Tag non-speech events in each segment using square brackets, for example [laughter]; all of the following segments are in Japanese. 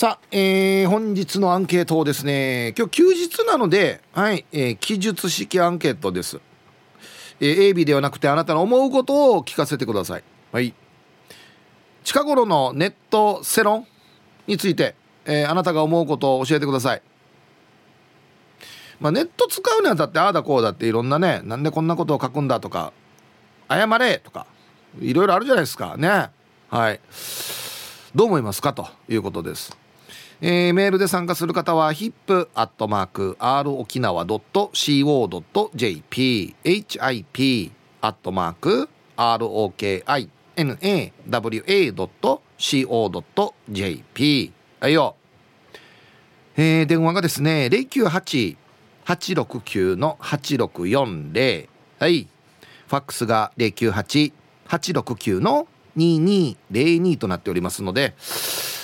さあ、えー、本日のアンケートをですね今日休日なのではい、えー、記述式アンケートです、えー、AB ではなくてあなたの思うことを聞かせてください。はい。近頃のネット世論について、えー、あなたが思うことを教えてください。まあ、ネット使うにあたってああだこうだっていろんなねなんでこんなことを書くんだとか謝れとかいろいろあるじゃないですか。ね。はい。どう思いますか？ということです、えー、メールで参加する方は hip.r 沖縄 .co.jp hip アットマーク ROKINAWA.co.jp はいよ、えー、電話がですね098-869の8640はい。ファックスが098-869の2202となっておりますので、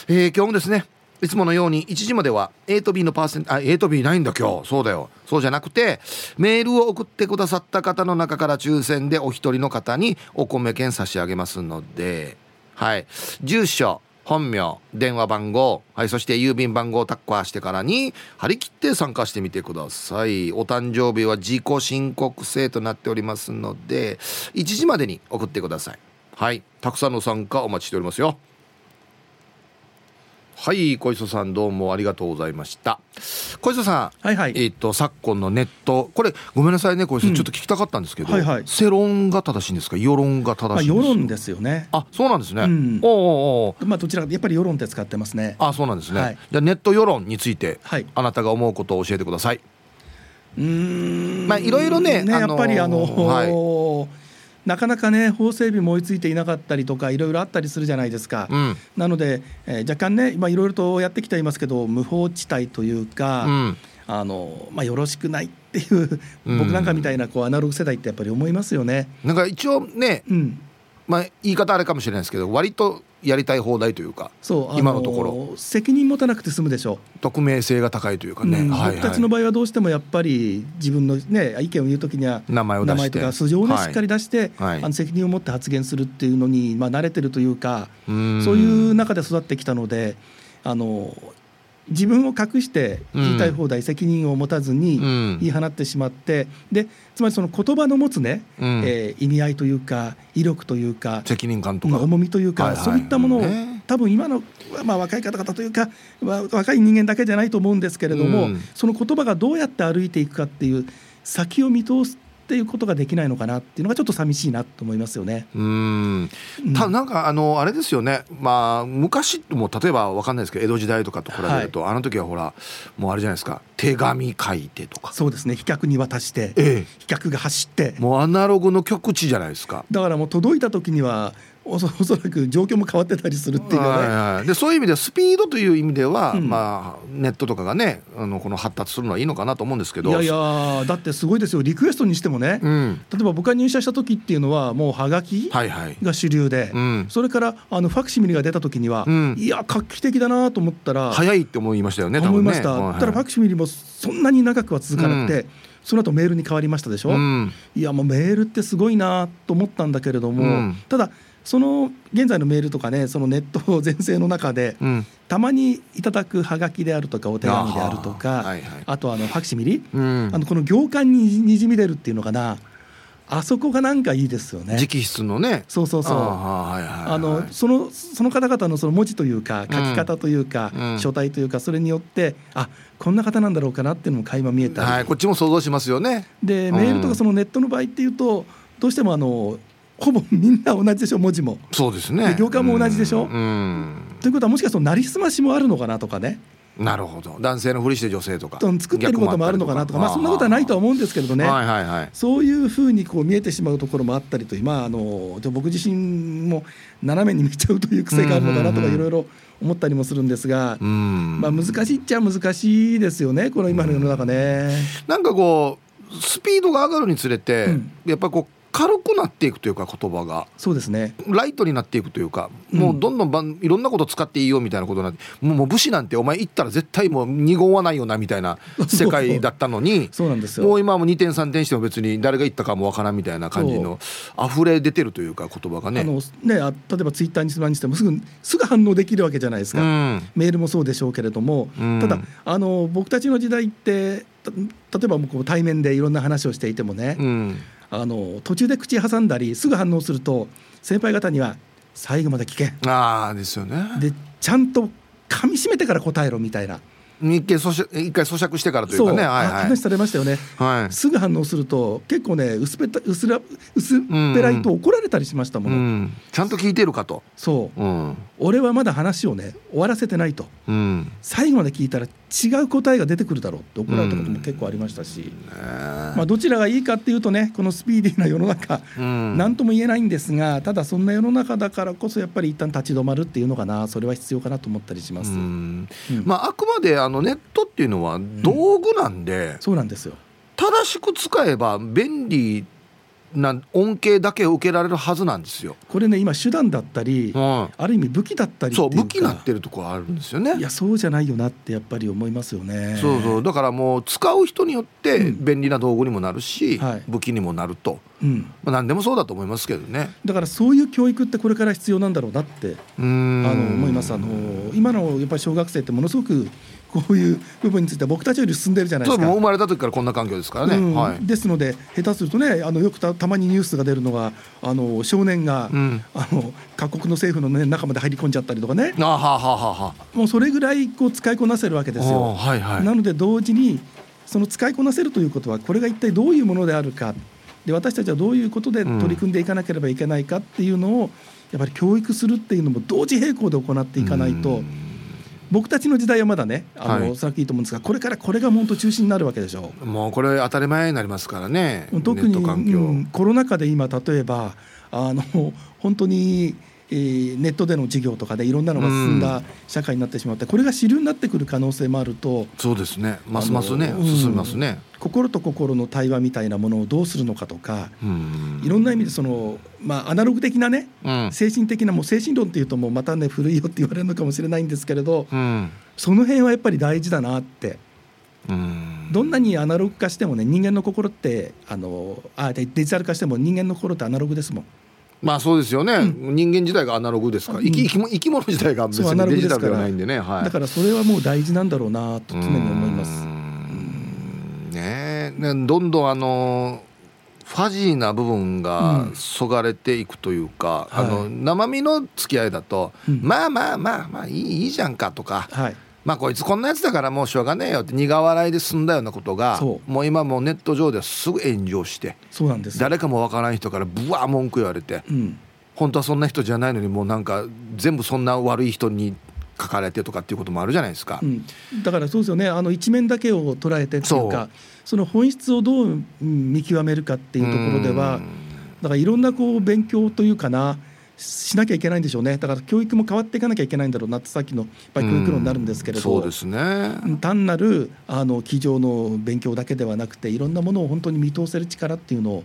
えー、今日もですねいつものように1時までは A と B のパーセントあ A と B ないんだ今日。そうだよ。そうじゃなくてメールを送ってくださった方の中から抽選でお一人の方にお米券差し上げますので。はい。住所本名電話番号はいそして郵便番号をタッカーしてからに張り切って参加してみてください。お誕生日は自己申告制となっておりますので1時までに送ってください。はい。たくさんの参加お待ちしておりますよ。はい小磯さんどうもありがとうございました。小磯さんはいはい。えっ、ー、と昨今のネットこれごめんなさいね小磯さん、ちょっと聞きたかったんですけど、はいはい、世論が正しいんですか？世論が正しいんですか、まあ、世論ですよね。あそうなんですね、うん、おおおまあどちらかやっぱり世論って使ってますね。あそうなんですね、はい、じゃネット世論について、はい、あなたが思うことを教えてください。うん。まあいろいろねね、やっぱりあのはいなかなかね法整備も追いついていなかったりとかいろいろあったりするじゃないですか、うん、なので、えー、若干ね今いろいろとやってきていますけど無法地帯というか、うん、あのまあ、よろしくないっていう僕なんかみたいなこうアナログ世代ってやっぱり思いますよね。なんか一応ね、うん、まあ、言い方あれかもしれないですけど割とやりたい放題というかそう今のところ。責任持たなくて済むでしょ。う匿名性が高いというかね、うんはいはい、僕たちの場合はどうしてもやっぱり自分の、ね、意見を言うときには名前を名前とか素性を、ね、しっかり出して、はい、あの責任を持って発言するっていうのに、まあ、慣れてるというかそういう中で育ってきたのであの自分を隠して言いたい放題、責任を持たずに言い放ってしまって、でつまりその言葉の持つね、うん、えー、意味合いというか威力というか責任感とか。重みというか、はいはい、そういったものを、ね、多分今の、まあ、若い方々というか、まあ、若い人間だけじゃないと思うんですけれども、うん、その言葉がどうやって歩いていくかっていう先を見通すっていうことができないのかなっていうのがちょっと寂しいなと思いますよね。うん。たなんかあのあれですよね。まあ昔も例えばわかんないですけど江戸時代とかと比べると、はい、あの時はほらもうあれじゃないですか。手紙書いてとか。そうですね。飛脚に渡して、ええ、飛脚が走って。もうアナログの極地じゃないですか。だからもう届いた時にはおそらく状況も変わってたりするっていうね、はいはい、でそういう意味ではスピードという意味では、うん、まあ、ネットとかがねあのこの発達するのはいいのかなと思うんですけど。いやいやだってすごいですよ。リクエストにしてもね、うん、例えば僕が入社した時っていうのはもうはがきが主流で、はいはい、それからあのファクシミリが出た時には、うん、いや画期的だなと思ったら早いって思いましたよね思いました、はいはい、ただファクシミリもそんなに長くは続かなくて、その後メールに変わりましたでしょ、うん、いやもうメールってすごいなと思ったんだけれども、うん、ただその現在のメールとかねそのネット全盛の中で、うん、たまにいただくはがきであるとかお手紙であるとかあはいはい、あとあのファクシミリ、うん、あのこの行間ににじみ出るっていうのかなあそこがなんかいいですよね。直筆のね。そうそうそう。あのそのその方々のその文字というか書き方というか、うん、書体というかそれによってあこんな方なんだろうかなっていうのも垣間見えたり、はい、こっちも想像しますよね。でメールとかそのネットの場合っていうとどうしてもあのほぼみんな同じでしょ文字も。そうですね。行間も同じでしょ、うん、ということはもしかするとなりすましもあるのかなとかね。なるほど。男性のふりして女性とか。作ってることもあるのかなとかまあそんなことはないとは思うんですけれどね、はいはいはい、そういうふうにこう見えてしまうところもあったりとまああの僕自身も斜めに見ちゃうという癖があるのかなとかいろいろ思ったりもするんですが、まあ難しいっちゃ難しいですよねこの今の世の中ね。なんかこうスピードが上がるにつれて、うん、やっぱこう軽くなっていくというか言葉が。そうですね。ライトになっていくというか、もうどんどんばんいろんなこと使っていいよみたいなことになってもう武士なんてお前言ったら絶対もう二言はないよなみたいな [laughs] 世界だったのにそうなんですよ。もう今も2点3点しても別に誰が言ったかもわからんみたいな感じの溢れ出てるというか言葉がね。あのねあ例えばツイッターににしてもすぐすぐ反応できるわけじゃないですか、うん、メールもそうでしょうけれども、うん、ただあの僕たちの時代って例えばもう対面でいろんな話をしていてもね、うんあの途中で口挟んだりすぐ反応すると先輩方には最後まで聞け。あですよね。でちゃんと噛みしめてから答えろみたいな。一回咀嚼一回咀嚼してからというかね、はいはい、話されましたよね、はい、すぐ反応すると結構ね薄ぺた薄ら薄っぺらいと怒られたりしましたもの、うん。うん、ちゃんと聞いてるかと。そう、うん、俺はまだ話をね終わらせてないと、うん、最後まで聞いたら違う答えが出てくるだろうって怒られたことも結構ありましたし、まあ、どちらがいいかっていうとねこのスピーディーな世の中何、とも言えないんですがただそんな世の中だからこそやっぱり一旦立ち止まるっていうのかなそれは必要かなと思ったりします。まあ、あくまであのネットっていうのは道具なんで、そうなんですよ。正しく使えば便利な恩恵だけを受けられるはずなんですよ。これね今手段だったり、うん、ある意味武器だったりそう武器になってるところあるんですよね。いやそうじゃないよなってやっぱり思いますよね。そうそうだからもう使う人によって便利な道具にもなるし、うんはい、武器にもなると、うん、まあ何でもそうだと思いますけどね。だからそういう教育ってこれから必要なんだろうなってあの思います。あの今のやっぱり小学生ってものすごくこういう部分については僕たちより進んでるじゃないですか。生まれた時からこんな環境ですからね。うんはい、ですので下手するとねあのよくたたまにニュースが出るのがあの少年が、うん、あの各国の政府の、ね、中まで入り込んじゃったりとかねあははははもうそれぐらいこう使いこなせるわけですよ。はいはい、なので同時にその使いこなせるということはこれが一体どういうものであるかで私たちはどういうことで取り組んでいかなければいけないかっていうのをやっぱり教育するっていうのも同時並行で行っていかないと。僕たちの時代はまだねあの、はい、さっきいいと思うんですがこれからこれが本当中心になるわけでしょう。もうこれ当たり前になりますからね特に、うん、コロナ禍で今例えばあの本当にえー、ネットでの授業とかでいろんなのが進んだ社会になってしまって、これが主流になってくる可能性もあるとそうですね。ますますね。進みますね、心と心の対話みたいなものをどうするのかとか、いろんな意味でその、まあ、アナログ的なね、うん、精神的なもう精神論っていうともうまたね古いよって言われるのかもしれないんですけれど、うん、その辺はやっぱり大事だなって。どんなにアナログ化してもね人間の心ってあのあデジタル化しても人間の心ってアナログですもん。まあそうですよね、うん、人間自体がアナログですから、うん、生き生き物自体が別にデジタルではないんでね、はい、だからそれはもう大事なんだろうなと常に思います。ねどんどんあのファジーな部分がそがれていくというか、うん、あの生身の付き合いだと、まあまあまあまあいいいいじゃんかとか、はいまあこいつこんなやつだからもうしょうがねえよって苦笑いで済んだようなことがもう今もうネット上ではすぐ炎上してそうなんです誰かもわからん人からブワー文句言われて、うん、本当はそんな人じゃないのにもうなんか全部そんな悪い人に書かれてとかっていうこともあるじゃないですか、うん、だからそうですよね。あの一面だけを捉えてっていうかその本質をどう見極めるかっていうところではだからいろんなこう勉強というかなしなきゃいけないんでしょうね。だから教育も変わっていかなきゃいけないんだろうなってさっきのやっぱり教育論になるんですけれど、そうですね、単なるあの机上の勉強だけではなくていろんなものを本当に見通せる力っていうのを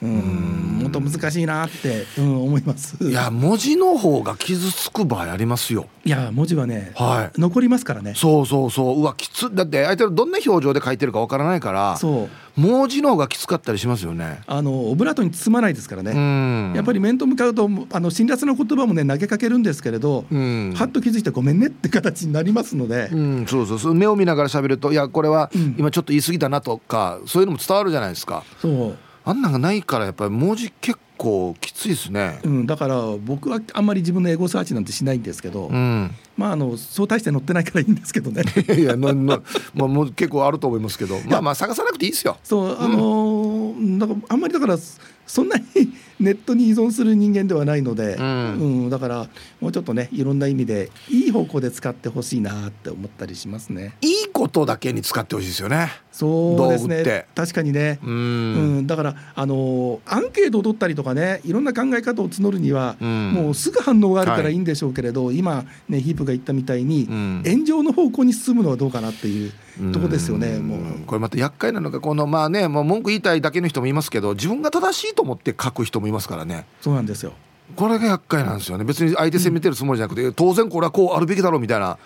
うんもっと難しいなって、うん、思います。いや文字の方が傷つく場合ありますよ。いや文字はね、はい、残りますからね。そうそうそう。うわきつだって相手のどんな表情で書いてるかわからないからそう文字の方がきつかったりしますよね。あのオブラートに包まないですからね。やっぱり面と向かうとあの辛辣な言葉もね投げかけるんですけれどはっと気づいてごめんねって形になりますので。うんそうそうそう。目を見ながら喋るといやこれは今ちょっと言い過ぎたなとか、そういうのも伝わるじゃないですか。そう。あんなんがないからやっぱり文字結構きついですね、うん、だから僕はあんまり自分のエゴサーチなんてしないんですけど、うん、まああのそう大して載ってないからいいんですけどね。[laughs] いやのの、まあ、もう結構あると思いますけど。まあまあ探さなくていいですよ。そうあのー、だからあんまりだからそんなに [laughs] ネットに依存する人間ではないので、うん、うん、だからもうちょっとねいろんな意味でいい方向で使ってほしいなって思ったりしますね。いいことだけに使ってほしいですよねそうですね。確かにね。うん、だからあのアンケートを取ったりとかねいろんな考え方を募るには、もうすぐ反応があるからいいんでしょうけれど、はい、今ねヒープが言ったみたいに、炎上の方向に進むのはどうかなっていうとこですよねもう。これまた厄介なのがこのまあねもう文句言いたいだけの人もいますけど自分が正しいと思って書く人もいますからね。そうなんですよこれが厄介なんですよね。別に相手責めてるつもりじゃなくて、うん、当然これはこうあるべきだろうみたいな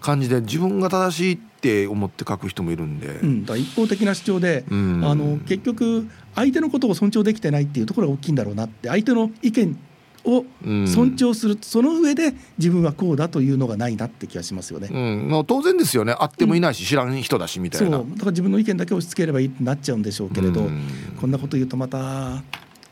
感じで自分が正しいって思って書く人もいるんで、うん、だ一方的な主張で、うん、あの結局相手のことを尊重できてないっていうところが大きいんだろうなって相手の意見を尊重する、その上で自分はこうだというのがないなって気がしますよね。うん、当然ですよね。あってもいないし、知らん人だしみたいな。そう。だから自分の意見だけ押し付ければいいってなっちゃうんでしょうけれど、こんなこと言うとまた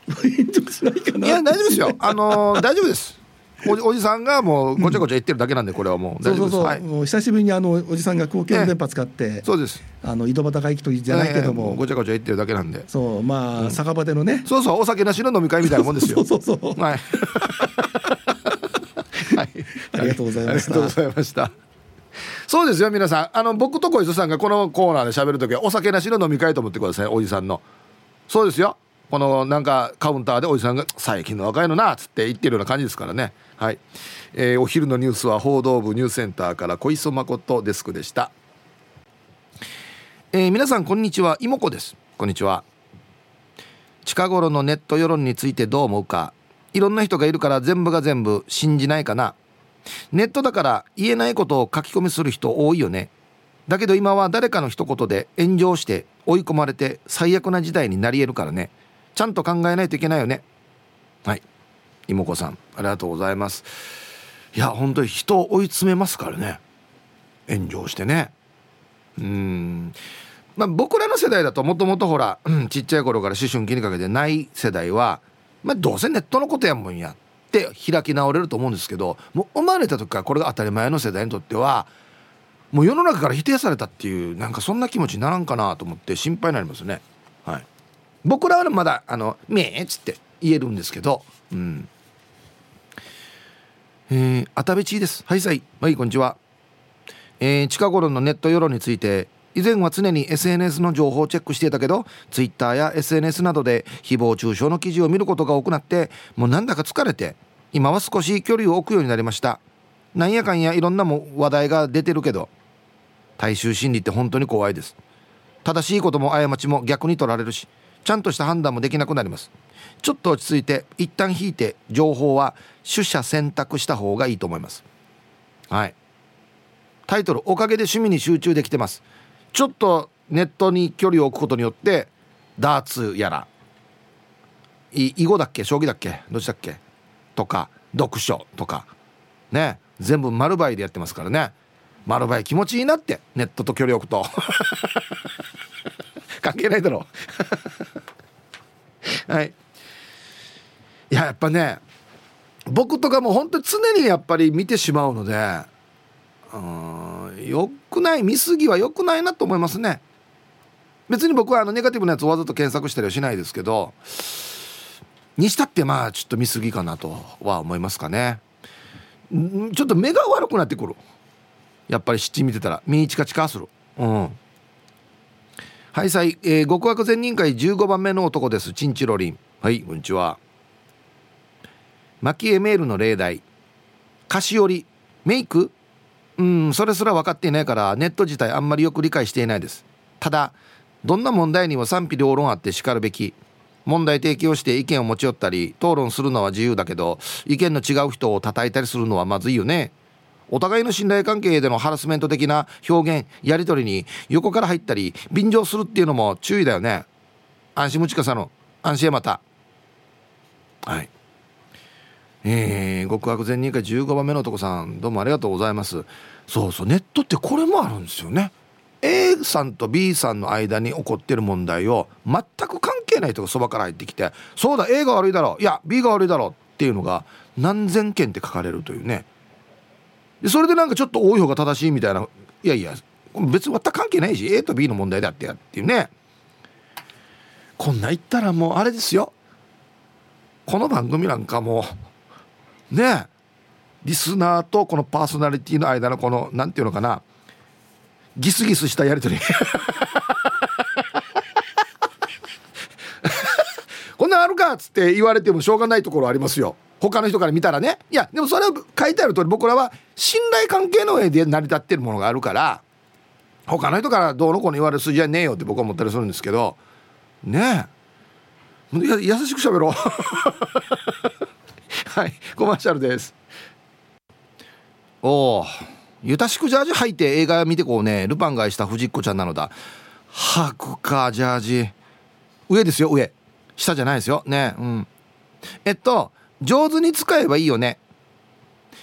[laughs] いや大丈夫ですよ。[laughs] あのー、大丈夫です。おおじさんがもうごちゃごちゃ言ってるだけなんでこれはもう。大丈夫です、そう。そうそう、はい、久しぶりにあのおじさんが公共電波使って、そうです。あの井戸端会議とじゃないけども、ごちゃごちゃ言ってるだけなんで。そう。まあ、うん、酒場でのね。そうそう。お酒なしの飲み会みたいなもんですよ。[laughs] そうそうそう。はい。はい、ありがとうございました。ありがとうございました。そうですよ皆さん。あの僕と小磯さんがこのコーナーで喋る時はお酒なしの飲み会と思ってくださいおじさんの。そうですよこのなんかカウンターでおじさんが「最近の若いのな」っつって言ってるような感じですからね。はい、えー、お昼のニュースは報道部ニュースセンターから小磯誠デスクでした、えー、皆さんこんにちは妹子です。こんにちは。近頃のネット世論についてどう思うか。いろんな人がいるから全部が全部信じないかな。ネットだから言えないことを書き込みする人多いよね。だけど今は誰かの一言で炎上して追い込まれて最悪な事態になり得るからね。ちゃんと考えないといけないよね。はい。妹子さんありがとうございます。いや本当に人を追い詰めますからね。炎上してね。うん。まあ僕らの世代だともともとほら、うん、ちっちゃい頃から思春期にかけてない世代は、まあ、どうせネットのことやもんやって開き直れると思うんですけどもう生まれた時からこれが当たり前の世代にとってはもう世の中から否定されたっていうなんかそんな気持ちにならんかなと思って心配になりますね。はい。僕らはまだあの「めえ」っつって言えるんですけどうん。えー、あたべちです。はいさい。はいこんにちは。えー、近頃のネット世論について以前は常に SNS の情報をチェックしていたけど Twitter や SNS などで誹謗中傷の記事を見ることが多くなってもうなんだか疲れて今は少し距離を置くようになりました。なんやかんやいろんなも話題が出てるけど大衆心理って本当に怖いです。正しいことも過ちも逆に取られるしちゃんとした判断もできなくなります。ちょっと落ち着いて一旦引いて情報は取捨選択した方がいいと思います。はい。タイトル「おかげで趣味に集中できてます」ちょっとネットに距離を置くことによってダーツやら。囲碁だっけ？将棋だっけ？どっちだっけ？とか読書とか。ね。全部丸倍でやってますからね。丸倍気持ちいいなってネットと距離を置くと。関係ないだろ。う [laughs] はい。いややっぱね僕とかも本当に常にやっぱり見てしまうのでうんよくない見過ぎはよくないなと思いますね。別に僕はあのネガティブなやつをわざと検索したりはしないですけどにしたってまあちょっと見過ぎかなとは思いますかね。ちょっと目が悪くなってくる。やっぱり七見てたら身にチカチカする。うん。はいさい、えー、極悪善人会15番目の男です。チンチロリン。はいこんにちは。マキエメールの例題。菓子折り。メイク？うんそれすら分かっていないからネット自体あんまりよく理解していないです。ただどんな問題にも賛否両論あってしかるべき。問題提起をして意見を持ち寄ったり討論するのは自由だけど意見の違う人を叩いたりするのはまずいよね。お互いの信頼関係でのハラスメント的な表現やり取りに横から入ったり便乗するっていうのも注意だよね。安心無知かさの安心また。はい。えー、極悪善人会15番目の男さんどうもありがとうございます。そうそうネットってこれもあるんですよね。A さんと B さんの間に起こってる問題を全く関係ない人がそばから入ってきてそうだ A が悪いだろういや B が悪いだろうっていうのが何千件って書かれるというね。でそれでなんかちょっと多い方が正しいみたいないやいや別に全く関係ないし A と B の問題だってやっていうね。こんな言ったらもうあれですよ。この番組なんかもうねリスナーとこのパーソナリティの間のこの何て言うのかな。ギスギスしたやり取り。[laughs] こんなんあるかっつって言われてもしょうがないところありますよ。他の人から見たらね。いやでもそれは書いてある通り僕らは信頼関係の上で成り立ってるものがあるから他の人からどうのこうの言われる筋合いねえよって僕は思ったりするんですけどねえ。優しくしゃべろう。[laughs] はいコマーシャルです。おおゆたしくジャージ履いて映画を見てこうね。ルパンがした藤子ちゃんなのだ。履くかジャージ。上ですよ上。下じゃないですよ。ねうん。えっと上手に使えばいいよね。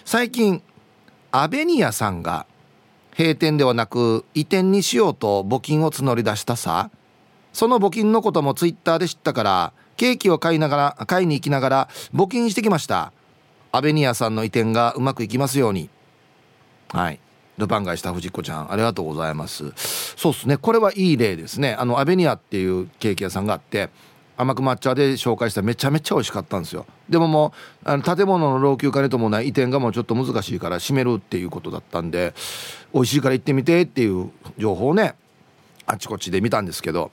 最近アベニアさんが閉店ではなく移転にしようと募金を募り出したさ。その募金のこともツイッターで知ったからケーキを買いながら買いに行きながら募金してきました。アベニアさんの移転がうまくいきますように。はい。ルパンがした藤子ちゃんありがとうございます。そうですね。これはいい例ですね。あのアベニアっていうケーキ屋さんがあって甘く抹茶で紹介しためちゃめちゃ美味しかったんですよ。でももうあの建物の老朽化に伴い移転がもうちょっと難しいから閉めるっていうことだったんで美味しいから行ってみてっていう情報をねあちこちで見たんですけど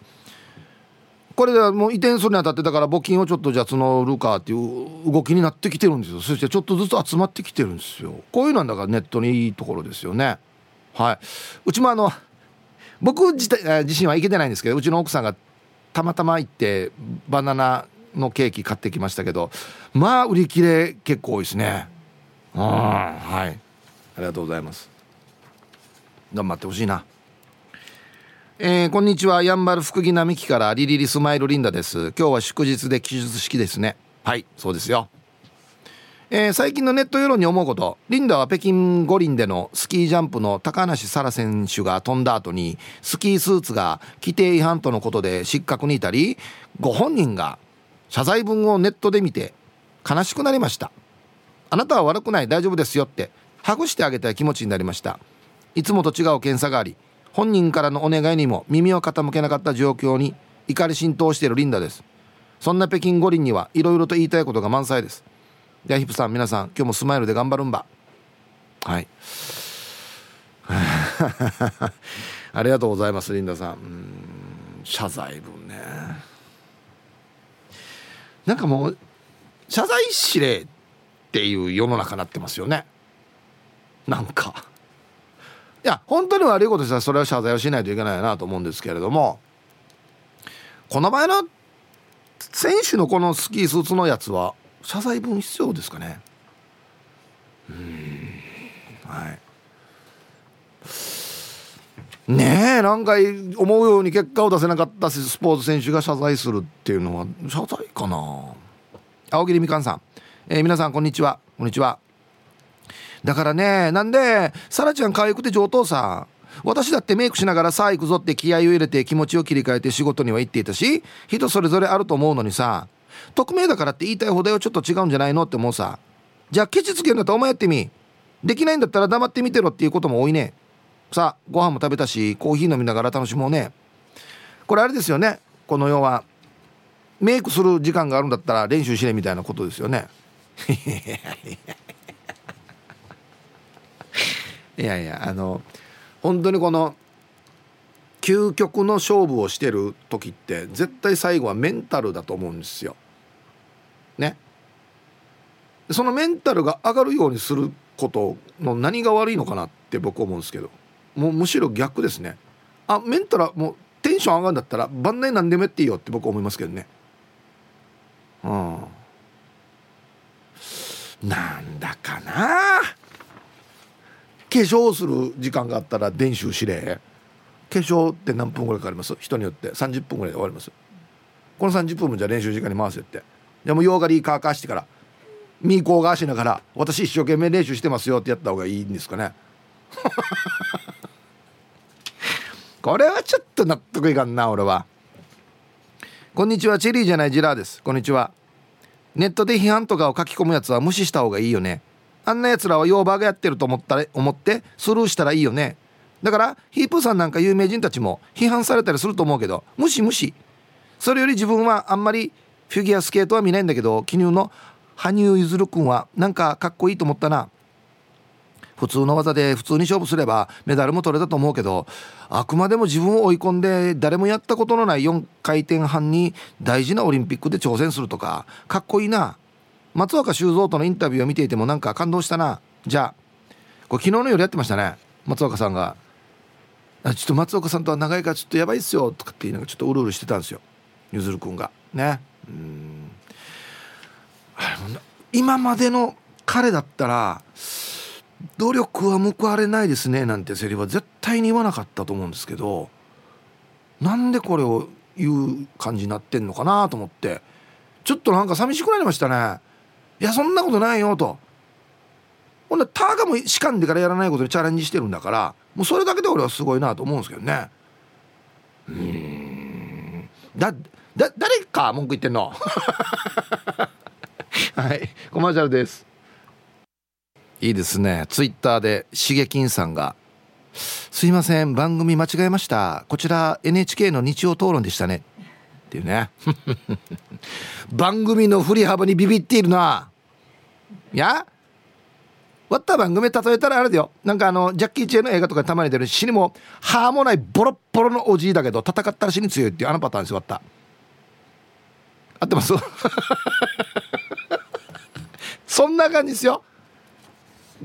これではもう移転するにあたってだから募金をちょっとじゃあ募るかっていう動きになってきてるんですよ。そしてちょっとずつ集まってきてるんですよ。こういうのだからネットにいいところですよね。はい。うちもあの僕自体自身は行けてないんですけどうちの奥さんがたまたま行ってバナナのケーキ買ってきましたけどまあ売り切れ結構多いですね。うんはい。ありがとうございます。頑張ってほしいな。えー、こんにちは。やんばる福木並木からリリリスマイルリンダです。今日は祝日で記述式ですね。はいそうですよ。えー、最近のネット世論に思うこと。リンダは北京五輪でのスキージャンプの高梨沙羅選手が飛んだ後にスキースーツが規定違反とのことで失格にいたりご本人が謝罪文をネットで見て悲しくなりました。あなたは悪くない。大丈夫ですよって。ハグしてあげたい気持ちになりました。いつもと違う検査があり本人からのお願いにも耳を傾けなかった状況に怒り浸透しているリンダです。そんな北京五輪にはいろいろと言いたいことが満載です。ではヒプさん皆さん今日もスマイルで頑張るんば。はい。[laughs] ありがとうございますリンダさん。ん謝罪文ね。なんかもう謝罪指令っていう世の中になってますよね。なんか。いや本当に悪いことしたらそれは謝罪をしないといけないなと思うんですけれども。この場合の選手のこのスキースーツのやつは謝罪文必要ですかね。うん。はい。ねえなんか思うように結果を出せなかったスポーツ選手が謝罪するっていうのは謝罪かな。青桐みかんさん、えー、皆さんこんにちは。こんにちは。だからねなんでサラちゃん可愛くて上等さ。私だってメイクしながらさあ行くぞって気合を入れて気持ちを切り替えて仕事には行っていたし人それぞれあると思うのにさ。匿名だからって言いたい放題はちょっと違うんじゃないのって思うさ。じゃあケチつけるんだったらお前やってみできないんだったら黙ってみてろっていうことも多いね。さあご飯も食べたしコーヒー飲みながら楽しもうね。これあれですよね。この世はメイクする時間があるんだったら練習しねみたいなことですよね。[laughs] いやいやあの本当にこの究極の勝負をしてる時って絶対最後はメンタルだと思うんですよ。ね。そのメンタルが上がるようにすることの何が悪いのかなって僕思うんですけどもうむしろ逆ですね。あメンタルはもうテンション上がるんだったら晩年何でもやっていいよって僕思いますけどね。うん。なんだかな化粧する時間があったら練習しれ化粧って何分ぐらいかかります？人によって30分ぐらいで終わりますこの30分もじゃあ練習時間に回せってでも洋刈り乾かしてからミーコーがしながら私一生懸命練習してますよってやった方がいいんですかね。[laughs] これはちょっと納得いかんな俺は。こんにちはチェリーじゃないジラーです。こんにちは。ネットで批判とかを書き込むやつは無視した方がいいよね。あんなやつらはヨーバーがやってると思ったら思ってスルーしたらいいよね。だからヒープーさんなんか有名人たちも批判されたりすると思うけど無視無視。それより自分はあんまりフィギュアスケートは見ないんだけど記入の羽生結弦君はなんかかっこいいと思ったな。普通の技で普通に勝負すればメダルも取れたと思うけどあくまでも自分を追い込んで誰もやったことのない4回転半に大事なオリンピックで挑戦するとかかっこいいな。松岡修造とのインタビューを見ていてもなんか感動したな。じゃあこれ昨日の夜やってましたね松岡さんが「ちょっと松岡さんとは長いからちょっとやばいっすよ」とかって言いながらちょっとうるうるしてたんですよゆずるくんが。ねうん今までの彼だったら努力は報われないですねなんてセリフは絶対に言わなかったと思うんですけどなんでこれを言う感じになってんのかなと思ってちょっとなんか寂しくなりましたね。いやそんなことないよと。ほんでターガもしかんでからやらないことにチャレンジしてるんだからもうそれだけで俺はすごいなと思うんですけどね。うん。だだ誰か文句言ってんの？[laughs] はい。コマーシャルです。いいですね。ツイッターでしげきんさんが「すいません。番組間違えました。こちら NHK の日曜討論でしたね」っていうね。[laughs] 番組の振り幅にビビっているな。いや？割った番組例えたらあれだよ。なんかあのジャッキー・チェンの映画とかたまに出る死にも歯もないボロッボロのおじいだけど戦ったら死に強いっていうあのパターンです割った。合ってます？そんな感じですよ。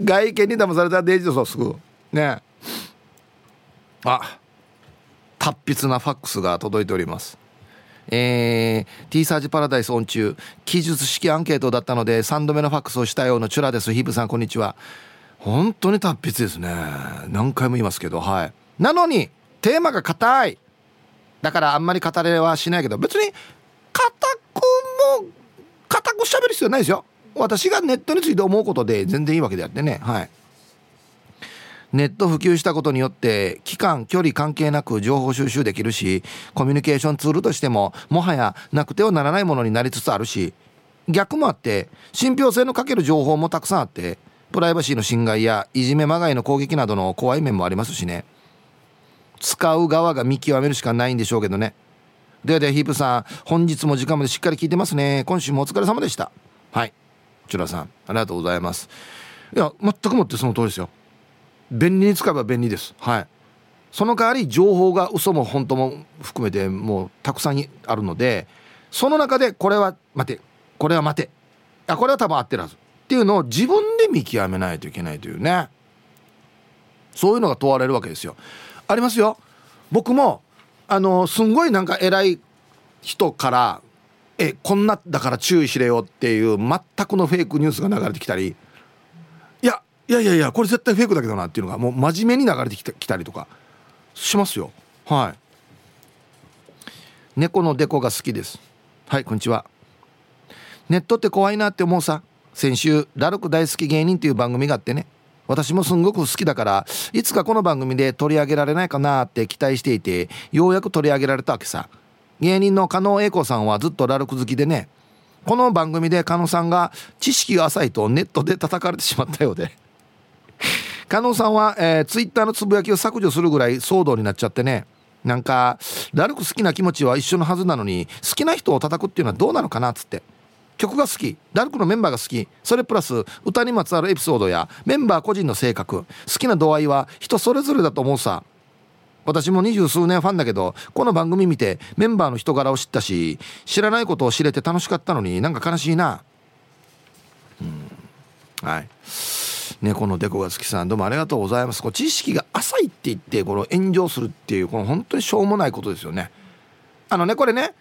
外見に騙されたデイジーそうすぐ。ね。あ達筆なファックスが届いております。えー、T サージパラダイスオン中。記述式アンケートだったので3度目のファックスをしたようなチュラです。ヒブさんこんにちは。本当に達筆ですね。何回も言いますけどはい。なのにテーマが硬い。だからあんまり語れはしないけど別に硬くも硬くしゃべる必要ないですよ。私がネットについて思うことで全然いいわけであってね。はい。ネット普及したことによって期間距離関係なく情報収集できるしコミュニケーションツールとしてももはやなくてはならないものになりつつあるし逆もあって信憑性のかける情報もたくさんあってプライバシーの侵害やいじめまがいの攻撃などの怖い面もありますしね。使う側が見極めるしかないんでしょうけどね。ではではヒープさん本日も時間までしっかり聞いてますね。今週もお疲れ様でした。はい。チュラさんありがとうございます。いや全くもってその通りですよ。便利に使えば便利です。はい。その代わり情報が嘘も本当も含めてもうたくさんあるのでその中でこれは待てこれは待て。あこれは多分合ってるはずっていうのを自分で見極めないといけないというね。そういうのが問われるわけですよ。ありますよ。僕もあのすんごいなんか偉い人からえこんなだから注意しれよっていう全くのフェイクニュースが流れてきたりいやいやいやいやこれ絶対フェイクだけどなっていうのがもう真面目に流れてきたきたりとかしますよ。はい。猫のデコが好きです。はいこんにちは。ネットって怖いなって思うさ。先週「ラルク大好き芸人」っていう番組があってね。私もすんごく好きだからいつかこの番組で取り上げられないかなって期待していてようやく取り上げられたわけさ。芸人の加納栄子さんはずっとラルク好きでね。この番組で加納さんが知識が浅いとネットで叩かれてしまったようで。加納さんは、えー、ツイッターのつぶやきを削除するぐらい騒動になっちゃってね。なんかラルク好きな気持ちは一緒のはずなのに好きな人を叩くっていうのはどうなのかなっつって。曲が好きダルクのメンバーが好きそれプラス歌にまつわるエピソードやメンバー個人の性格好きな度合いは人それぞれだと思うさ。私も二十数年ファンだけどこの番組見てメンバーの人柄を知ったし知らないことを知れて楽しかったのになんか悲しいな。うん。はい。猫のデコが好きさんどうもありがとうございます。こう知識が浅いって言ってこの炎上するっていうこの本当にしょうもないことですよね。あのねこれね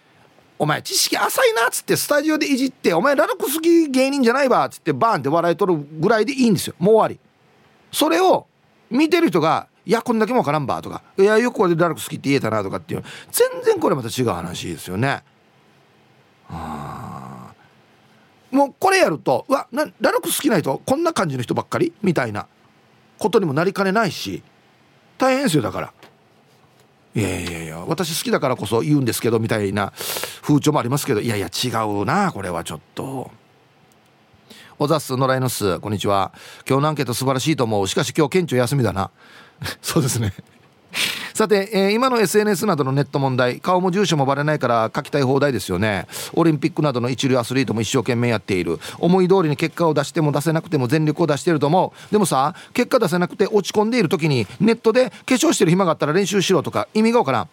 お前知識浅いなっつってスタジオでいじってお前ラルク好き芸人じゃないわっつってバーンって笑い取るぐらいでいいんですよ。もう終わり。それを見てる人がいやこんだけもわからんばとかいやよくこれでラルク好きって言えたなとかっていう。全然これまた違う話ですよね。あもうこれやるとうわなラルク好きな人こんな感じの人ばっかり？みたいな。ことにもなりかねないし。大変ですよだから。いやいやいや私好きだからこそ言うんですけどみたいな風潮もありますけどいやいや違うなこれはちょっと。おざす野良犬す。こんにちは。今日のアンケート素晴らしいと思う。しかし今日県庁休みだな。[laughs] そうですね。[laughs] さて、えー、今の SNS などのネット問題。顔も住所もバレないから書きたい放題ですよね。オリンピックなどの一流アスリートも一生懸命やっている。思い通りに結果を出しても出せなくても全力を出していると思う。でもさ結果出せなくて落ち込んでいる時にネットで化粧してる暇があったら練習しろとか意味がわからん。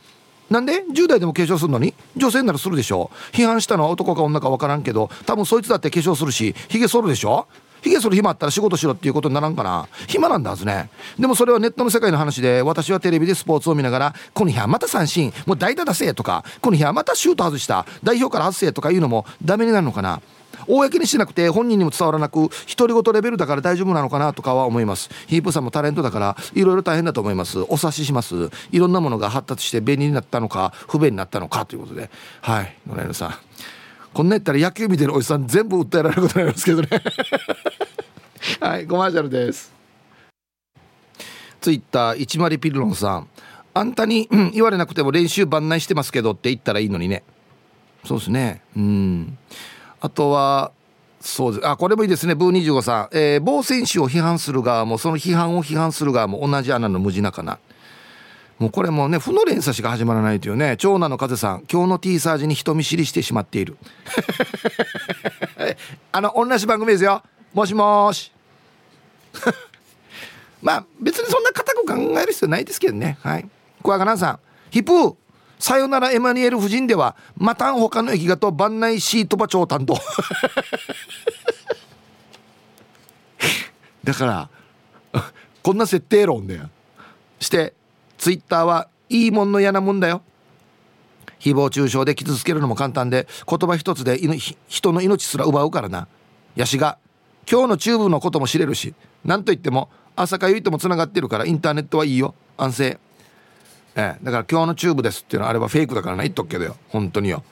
なんで？10代でも化粧するのに？女性ならするでしょ批判したのは男か女か分からんけど多分そいつだって化粧するしひげ剃るでしょ？ひげ剃る暇あったら仕事しろっていうことにならんかな。暇なんだはずね。でもそれはネットの世界の話で私はテレビでスポーツを見ながらこの日はまた三振もう代打出せとかこの日はまたシュート外した代表から外せとかいうのもダメになるのかな。公にしなくて本人にも伝わらなく独り言レベルだから大丈夫なのかなとかは思います。ヒープさんもタレントだからいろいろ大変だと思います。お察しします。いろんなものが発達して便利になったのか不便になったのかということで。はい野良犬さん。こんなやったら野球見てるおじさん全部訴えられることになりますけどね。[laughs] はいコマーシャルです。ツイッター一マリピルロンさん。あんたに、うん、言われなくても練習番内してますけどって言ったらいいのにね。そうですね。うん。あとはそうです。あこれもいいですね。ブー25さん、えー、某選手を批判する側もその批判を批判する側も同じ穴の無地なかな。もうこれもね負の連鎖しか始まらないというね。長男の風さん今日の T サージに人見知りしてしまっている。[laughs] あの同じ番組ですよ。もしもし。[laughs] まあ別にそんな固く考える必要ないですけどね。はい。小若菜さん。ヒプー。さよならエマニュエル夫人ではまた他の駅がと番内シート場長担当 [laughs] だからこんな設定論だよ。してツイッターはいいもんの嫌なもんだよ。誹謗中傷で傷つけるのも簡単で言葉一つで人の命すら奪うからな。やしが今日のチューブのことも知れるし何と言っても朝かゆいともつながってるからインターネットはいいよ。安静。ええ、だから今日のチューブですっていうのはあれはフェイクだからな。言っとくけどよ。本当によ。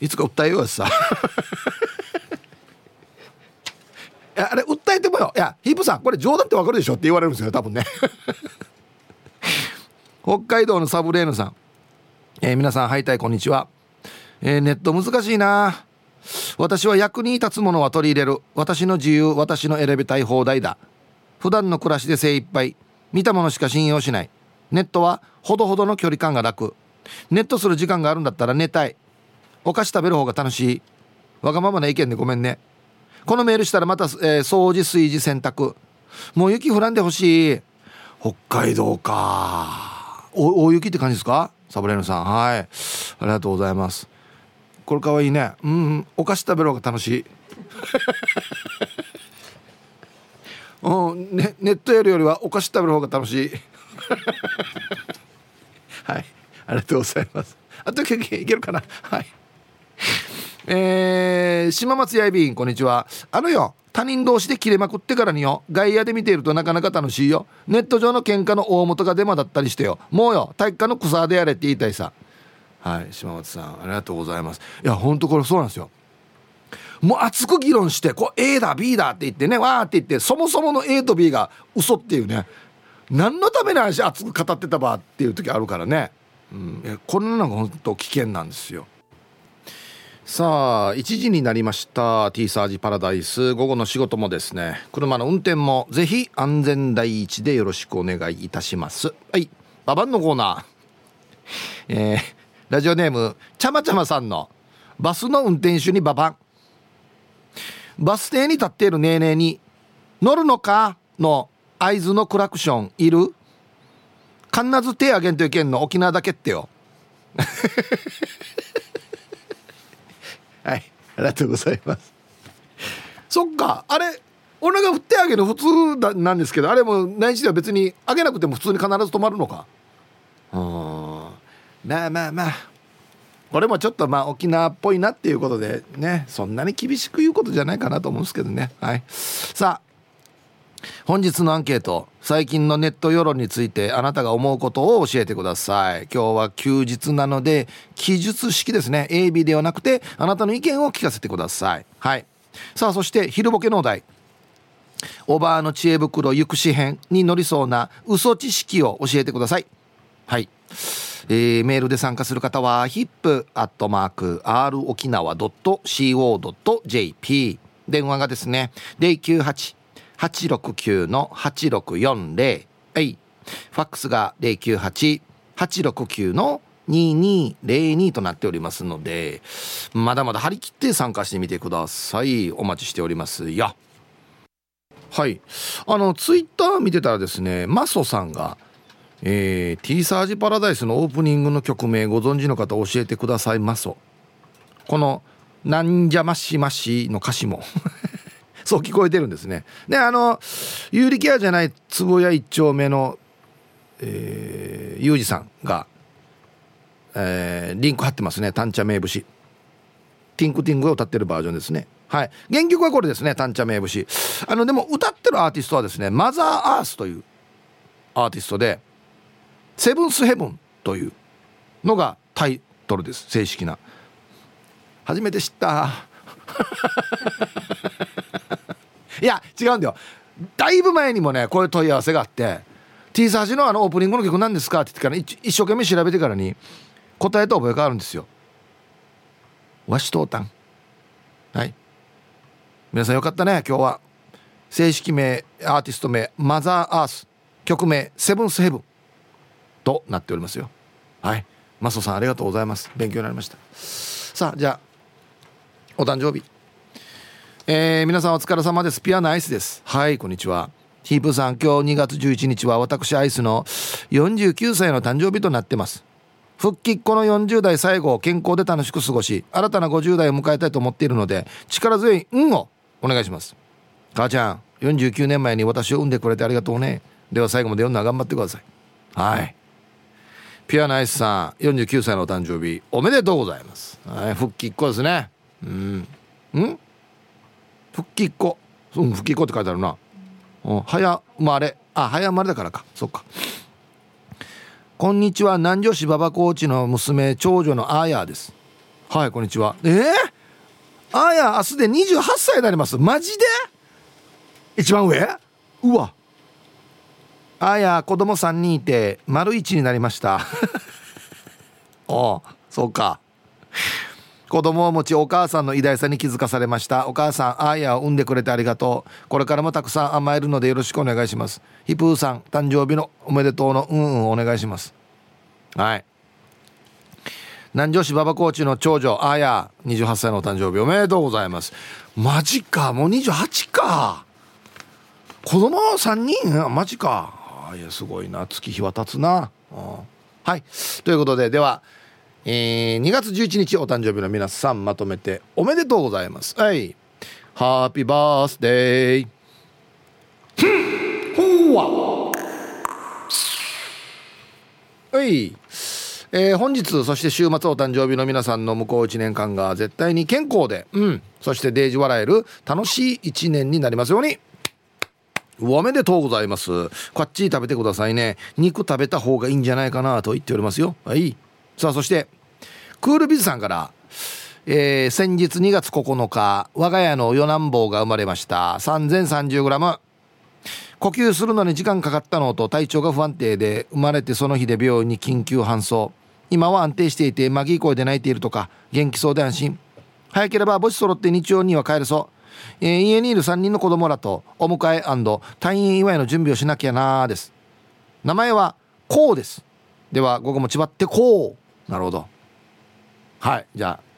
いつか訴えようやさ。[laughs] いやあれ訴えてもよ。いやヒープさんこれ冗談ってわかるでしょって言われるんですよ多分ね。[laughs] 北海道のサブレーヌさん、えー、皆さんはいたいこんにちは、えー、ネット難しいな。私は役に立つものは取り入れる。私の自由私の選びたい放題だ。普段の暮らしで精一杯。見たものしか信用しない。ネットはほどほどの距離感が楽。ネットする時間があるんだったら寝たい。お菓子食べる方が楽しい。わがままな意見でごめんね。このメールしたらまた、えー、掃除炊事洗濯。もう雪降らんでほしい。北海道か。大雪って感じですか？サブレーヌさん。はい。ありがとうございます。これかわいいね。うん、お菓子食べる方が楽しい。うん、ね、ネットやるよりはお菓子食べる方が楽しい。[laughs] はい。ありがとうございます。あといけるかな。はい。えー、島松やいびんこんにちは。あのよ他人同士で切れまくってからによ外野で見ているとなかなか楽しいよ。ネット上の喧嘩の大元がデマだったりしてよ。もうよ体育館の草でやれって言いたいさ。はい島松さんありがとうございます。いやほんとこれそうなんですよ。もう熱く議論してこう A だ B だって言ってねわーって言ってそもそもの A と B が嘘っていうね。何のために話熱く語ってたばっていう時あるからね、うん、こんなのが本当危険なんですよ。さあ1時になりました T サージパラダイス。午後の仕事もですね車の運転もぜひ安全第一でよろしくお願いいたします。はい。ババンのコーナー。えー、ラジオネームちゃまちゃまさんのバスの運転手にババン。バス停に立っているネーネーに乗るのかの合図のクラクションいる？必ず手あげんといけんの？沖縄だけってよ。[laughs] はいありがとうございます。そっかあれ俺が振ってあげる普通だなんですけどあれも内地では別にあげなくても普通に必ず止まるのか。うんまあまあまあ。これもちょっとまあ沖縄っぽいなっていうことでねそんなに厳しく言うことじゃないかなと思うんですけどね。はい。さあ本日のアンケート最近のネット世論についてあなたが思うことを教えてください。今日は休日なので記述式ですね。AB ではなくてあなたの意見を聞かせてください。はい。さあそして昼ボケのお題。おばあの知恵袋行くし編に乗りそうな嘘知識を教えてください。はい。えー、メールで参加する方は hip.r 沖縄 .co.jp 電話がですね098 869の8640はい。ファックスが098869の2202となっておりますのでまだまだ張り切って参加してみてください。お待ちしておりますよ。はい。あのツイッター見てたらですねマソさんがえー、T サージパラダイスのオープニングの曲名ご存知の方教えてくださいまそこの「なんじゃましまし」の歌詞も。[laughs] そう聞こえてるんですね。であの有力屋じゃない坪谷一丁目のえー、ゆうじさんがえー、リンク貼ってますね「タンチャ名節」ティンクティングを歌ってるバージョンですね。はい。原曲はこれですね「タンチャ名節」あのでも歌ってるアーティストはですねマザーアースというアーティストで「セブンスヘブン」というのがタイトルです。正式な。初めて知った。[laughs] いや違うんだよ。だいぶ前にもねこういう問い合わせがあって T サージのあのオープニングの曲何ですかって言ってから一生懸命調べてからに答えと覚えがあるんですよ。わしとうたん。はい。皆さんよかったね今日は。正式名アーティスト名マザーアース曲名セブンスヘブンとなっておりますよ。はい。マソさんありがとうございます。勉強になりました。さあじゃあお誕生日。えー、皆さんお疲れ様です。ピアノアイスです。はいこんにちは。ヒープさん今日2月11日は私アイスの49歳の誕生日となってます。復帰っ子の40代最後を健康で楽しく過ごし新たな50代を迎えたいと思っているので力強い「運をお願いします。母ちゃん49年前に私を産んでくれてありがとうね。では最後まで読んだら頑張ってください。はい。ピアナイスさん49歳のお誕生日おめでとうございます、はい、復帰っ子ですね。うん。ん？復帰っ子。うん復帰っ子って書いてあるな、うん、早生まれ。あ早生まれだからか。そっか。こんにちは。南城市馬場コーチの娘長女のあーやです。はいこんにちは。えー、あーや明日で28歳になります。マジで？一番上？うわ。あや子供3人いて丸1になりました。[laughs] おそうか。子供を持ちお母さんの偉大さに気づかされました。お母さんあーやを産んでくれてありがとう。これからもたくさん甘えるのでよろしくお願いします。ヒプーさん誕生日のおめでとうのうんうんお願いします。はい。南城市馬場コーチの長女あや28歳のお誕生日おめでとうございます。マジかもう28か。子供3人マジか。いやすごいな。月日は経つな。はい。ということでではえー、2月11日お誕生日の皆さんまとめておめでとうございます。はい。ハッピーバースデーほわ。はい。えー、本日そして週末お誕生日の皆さんの向こう1年間が絶対に健康で、うん、そしてデージ笑える楽しい1年になりますようにおめでとうございます。こっち食べてくださいね。肉食べた方がいいんじゃないかなと言っておりますよ。はい。さあそしてクールビズさんからえー、先日2月9日我が家の四男坊が生まれました。3030g 呼吸するのに時間かかったのと体調が不安定で生まれてその日で病院に緊急搬送。今は安定していてマギー声で泣いているとか元気そうで安心。早ければ母子揃って日曜には帰れそう、えー、家にいる3人の子供らとお迎え退院祝いの準備をしなきゃなーです。名前はこうです。では午後もちばってこう。なるほど。はいじゃあ。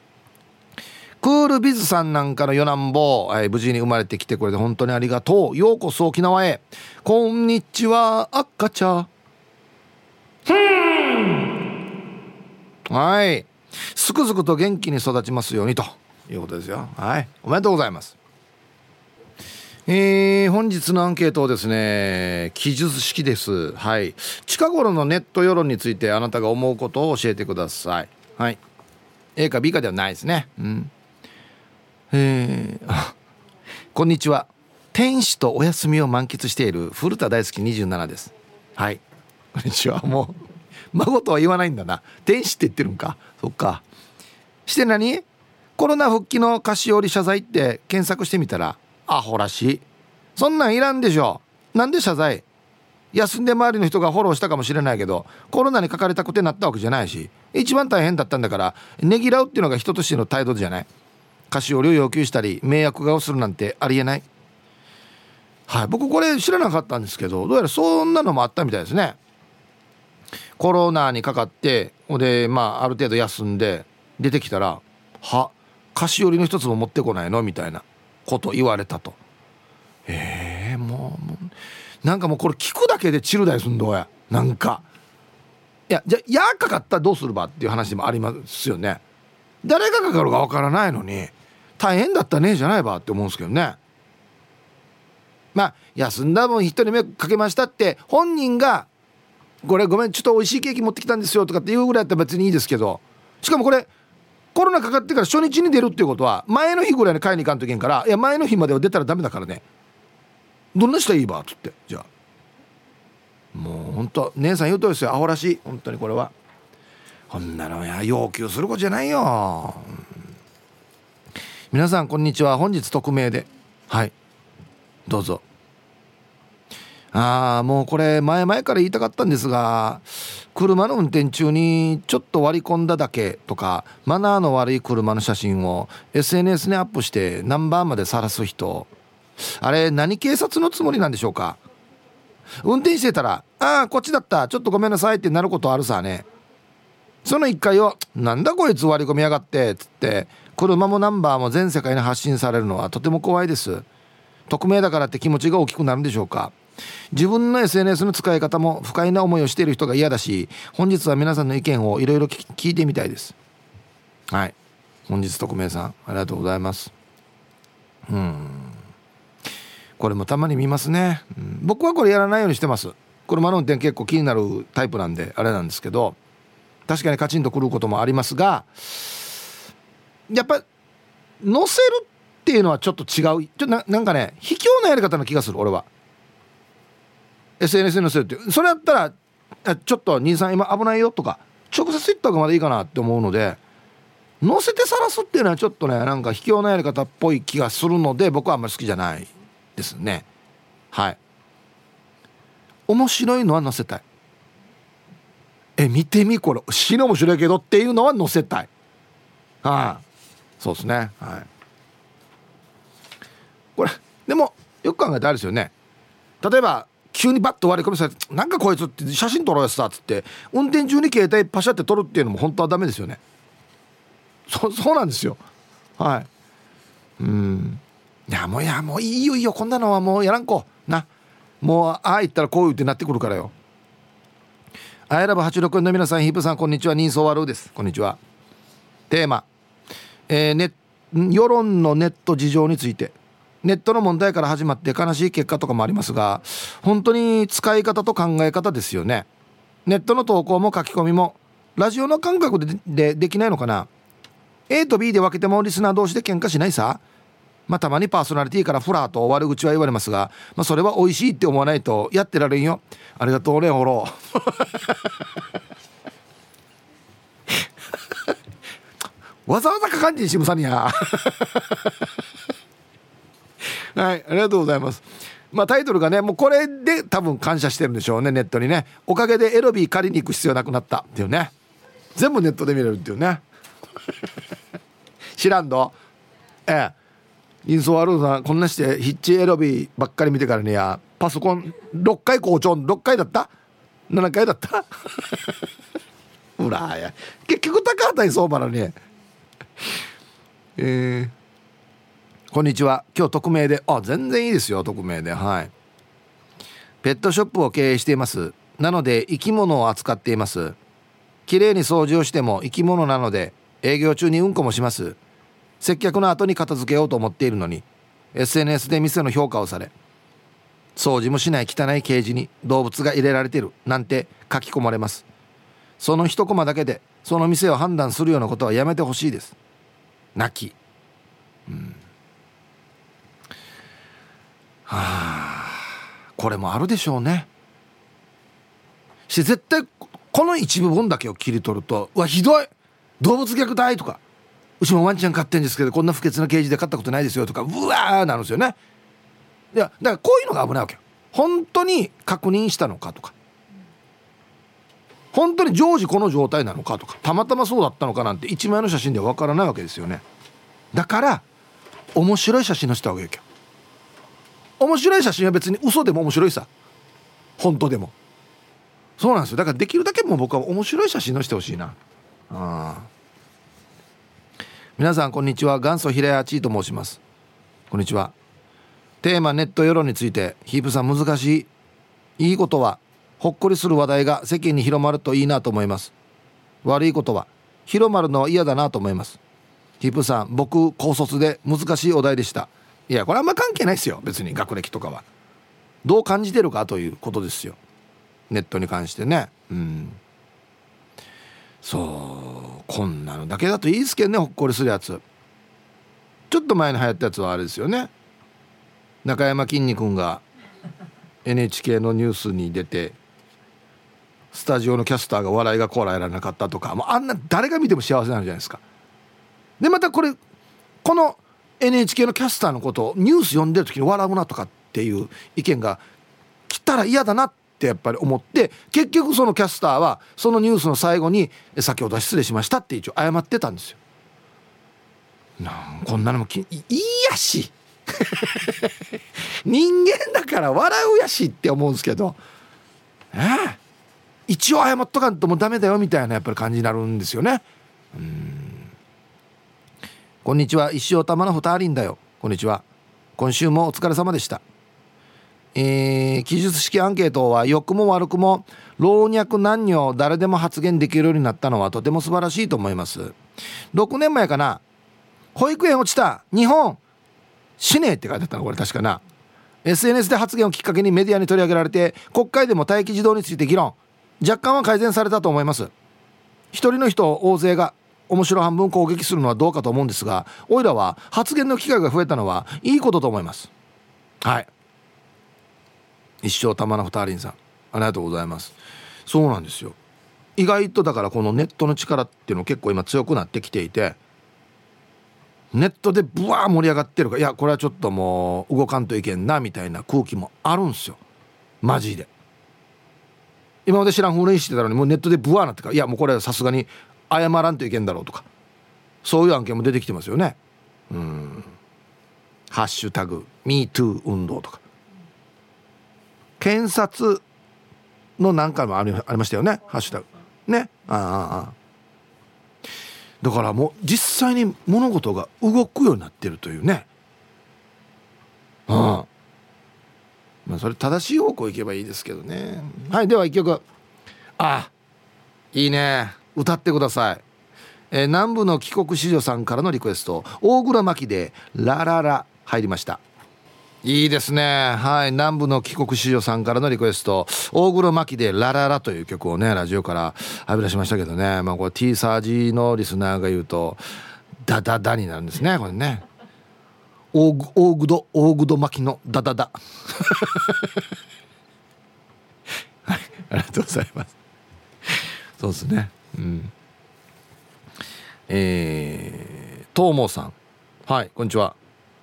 クールビズさんなんかの与なんぼ、えー、無事に生まれてきてくれて本当にありがとう。ようこそ沖縄へ。こんにちは赤ちゃはい。すくすくと元気に育ちますようにということですよ。はい。おめでとうございますえー、本日のアンケートですね記述式です。はい。近頃のネット世論についてあなたが思うことを教えてください。はい。A か B かではないですね。うん。えー、こんにちは。天使とお休みを満喫している。古田大好き27です。はい。こんにちは。もう孫とは言わないんだな。天使って言ってるんか。そっか。して何？コロナ復帰の菓子折り謝罪って検索してみたらアホらしい。そんなんいらんでしょ。なんで謝罪。休んで周りの人がフォローしたかもしれないけどコロナにかかりたくてなったわけじゃないし一番大変だったんだからねぎらうっていうのが人としての態度じゃない。菓子折りを要求したり迷惑顔するなんてありえない。はい。僕これ知らなかったんですけどどうやらそんなのもあったみたいですね。コロナにかかってでまあある程度休んで出てきたら「は？菓子折りの一つも持ってこないの?」みたいな。こと言われたと。ええー、もうなんかもうこれ聞くだけでチルだよすんどうや。なんか。いやじゃあやかかったらどうするばっていう話でもありますよね。誰がかかるかわからないのに大変だったねじゃないばって思うんですけどね。まあ休んだ分一人目かけましたって本人がこれごめんちょっと美味しいケーキ持ってきたんですよとかっていうぐらいだったら別にいいですけど。しかもこれコロナかかってから初日に出るっていうことは前の日ぐらいに買いに行かんといけんからいや前の日までは出たらダメだからね。どんな人いいばっつってじゃあ。もうほんと姉さん言うとですよ。アホらしい。本当にこれは。こんなのや要求することじゃないよ、うん、皆さんこんにちは。本日匿名で。はい。どうぞ。ああもうこれ前々から言いたかったんですが車の運転中にちょっと割り込んだだけとかマナーの悪い車の写真を SNS にアップしてナンバーまで晒す人。あれ何警察のつもりなんでしょうか？運転してたら「ああこっちだった。ちょっとごめんなさい」ってなることあるさね。その1回を「なんだこいつ割り込みやがって」っつって車もナンバーも全世界に発信されるのはとても怖いです。匿名だからって気持ちが大きくなるんでしょうか？自分の SNS の使い方も不快な思いをしている人が嫌だし本日は皆さんの意見をいろいろ聞いてみたいです。はい。本日匿名さんありがとうございます。うん。これもたまに見ますね、うん、僕はこれやらないようにしてます。車の運転結構気になるタイプなんであれなんですけど確かにカチンとくることもありますがやっぱ乗せるっていうのはちょっと違う。ちょっとなんかね卑怯なやり方な気がする俺は。SNS に載せるってそれやったらちょっと兄さん今危ないよとか直接言った方がまだいいかなって思うので載せて晒すっていうのはちょっとねなんか卑怯なやり方っぽい気がするので僕はあんまり好きじゃないですね。はい。面白いのは載せたい。え見てみこれ。死の面白いけどっていうのは載せたい。はい、そうですね。はい。これでもよく考えてあるですよね。例えば急にバッと割り込みされて「なんかこいつ」って写真撮ろうやつさっつって運転中に携帯パシャって撮るっていうのも本当はダメですよね。そそうなんですよ。はい。うん。いやもういやもういいよいいよこんなのはもうやらんこ。な。もうああ言ったらこう言ってなってくるからよ。アイラブ86の皆さんヒープさんこんにちは。人相悪うです。こんにちは。テーマ、えー、ね、世論のネット事情について。ネットの問題から始まって悲しい結果とかもありますが本当に使い方と考え方ですよね。ネットの投稿も書き込みもラジオの感覚ででできないのかな。A と B で分けてもリスナー同士で喧嘩しないさ。まあたまにパーソナリティからフラーと悪口は言われますが、まあ、それは美味しいって思わないとやってられんよ。ありがとうねほろ [laughs] わざわざかかんじんしむさにやはいありがとうございます。まあタイトルがねもうこれで多分感謝してるんでしょうねネットにね。おかげでエロビー借りに行く必要なくなったっていうね。全部ネットで見れるっていうね。[laughs] 知らんどええ。インソワルーさんこんなしてヒッチエロビーばっかり見てからにやパソコン6回校長6回だった？7回だった？ほ [laughs] らや。結局高畑に相場なのに。えーこんにちは。今日匿名で。あ全然いいですよ。匿名で。はい。ペットショップを経営しています。なので生き物を扱っています。綺麗に掃除をしても生き物なので営業中にうんこもします。接客の後に片付けようと思っているのに SNS で店の評価をされ掃除もしない汚いケージに動物が入れられてるなんて書き込まれます。その一コマだけでその店を判断するようなことはやめてほしいです。泣き。うん。はあこれもあるでしょうね。して絶対この一部分だけを切り取るとうわひどい。動物虐待とか。うちもワンちゃん飼ってんですけどこんな不潔なケージで飼ったことないですよとかうわーなるんですよね。いやだからこういうのが危ないわけよ。本当に確認したのかとか。本当に常時この状態なのかとか。たまたまそうだったのかなんて一枚の写真では分からないわけですよね。だから面白い写真載せた方がいいわけよ面白い写真は別に嘘でも面白いさ。本当でも。そうなんですよ。だからできるだけもう僕は面白い写真載せてほしいな。あ皆さんこんにちは。元祖平屋ちーと申します。こんにちは。テーマネット世論についてヒープさん難しい。いいことはほっこりする話題が世間に広まるといいなと思います。悪いことは広まるのは嫌だなと思います。ヒープさん僕高卒で難しいお題でした。いやこれあんま関係ないですよ。別に学歴とかは。どう感じてるかということですよ。ネットに関してね。うん。そう。こんなのだけだといいですけどねほっこりするやつ。ちょっと前に流行ったやつはあれですよね。中山きんに君が NHK のニュースに出てスタジオのキャスターが笑いがこらえられなかったとかもうあんな誰が見ても幸せなるじゃないですか。でまたこれこの NHK のキャスターのことをニュース読んでる時に笑うなとかっていう意見が来たら嫌だなってやっぱり思って結局そのキャスターはそのニュースの最後に「先ほど失礼しました」って一応謝ってたんですよ。なんこんなのもきいいやし [laughs] 人間だから笑うやしって思うんですけどええ一応謝っとかんともうダメだよみたいなやっぱり感じになるんですよね。うんこんにちは。石尾玉の二人だよ。こんにちは。今週もお疲れ様でした。えー、記述式アンケートは良くも悪くも老若男女誰でも発言できるようになったのはとても素晴らしいと思います。6年前かな。保育園落ちた。日本。死ねって書いてあったのこれ確かな。SNS で発言をきっかけにメディアに取り上げられて国会でも待機児童について議論。若干は改善されたと思います。一人の人大勢が面白半分攻撃するのはどうかと思うんですがおいらは発言の機会が増えたのはいいことと思います。はい。一生玉の二人さんありがとうございます。そうなんですよ。意外とだからこのネットの力っていうの結構今強くなってきていてネットでブワー盛り上がってるからいやこれはちょっともう動かんといけんなみたいな空気もあるんすよ。マジで。今まで知らんふうにしてたのにもうネットでブワーなってからいやもうこれはさすがに謝らんといけんだろうとか。そういう案件も出てきてますよね。うん「ハッシュタグ MeToo 運動」とか。検察の何回もありましたよね。ハッシュタグ。ね。ああああ。だからもう実際に物事が動くようになってるというね。うん。まあそれ正しい方向行けばいいですけどね。はいでは一曲。あいいね。歌ってください、えー、南部の帰国子女さんからのリクエスト。大黒摩季で「ラララ」入りました。いいですね。はい。南部の帰国子女さんからのリクエスト。大黒摩季で「ラララ」という曲をねラジオから浴び出しましたけどね。まあこれ T サージのリスナーが言うと「ダダダ」になるんですねこれね。大大黒大黒巻きのダダダ。はい。ありがとうございます。そうですね。うん。えー、とうもさん。はいこんにちは。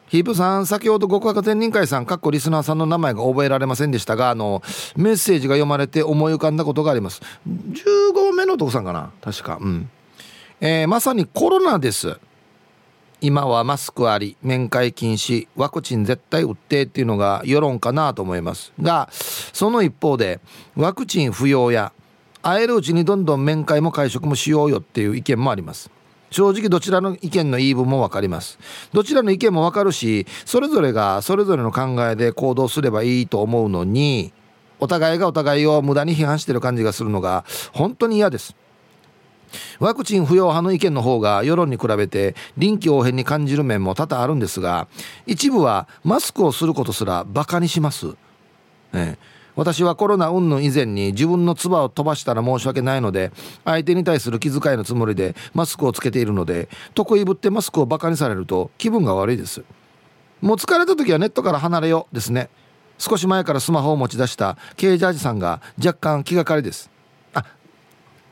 ヒープさん先ほど極悪天人会さんかっこリスナーさんの名前が覚えられませんでしたがあのメッセージが読まれて思い浮かんだことがあります。15号目の男さんかな確か。うん。えー、まさにコロナです。今はマスクあり面会禁止ワクチン絶対打ってっていうのが世論かなと思います。がその一方でワクチン不要や会えるうちにどんどん面会も会食もしようよっていう意見もあります。正直どちらの意見の言い分も分かります。どちらの意見も分かるしそれぞれがそれぞれの考えで行動すればいいと思うのにお互いがお互いを無駄に批判してる感じがするのが本当に嫌です。ワクチン不要派の意見の方が世論に比べて臨機応変に感じる面も多々あるんですが一部はマスクをすることすらバカにします、ええ私はコロナ云々以前に自分の唾を飛ばしたら申し訳ないので相手に対する気遣いのつもりでマスクをつけているので得意ぶってマスクをバカにされると気分が悪いです。もう疲れた時はネットから離れようですね。少し前からスマホを持ち出したケイジャージさんが若干気がかりです。あ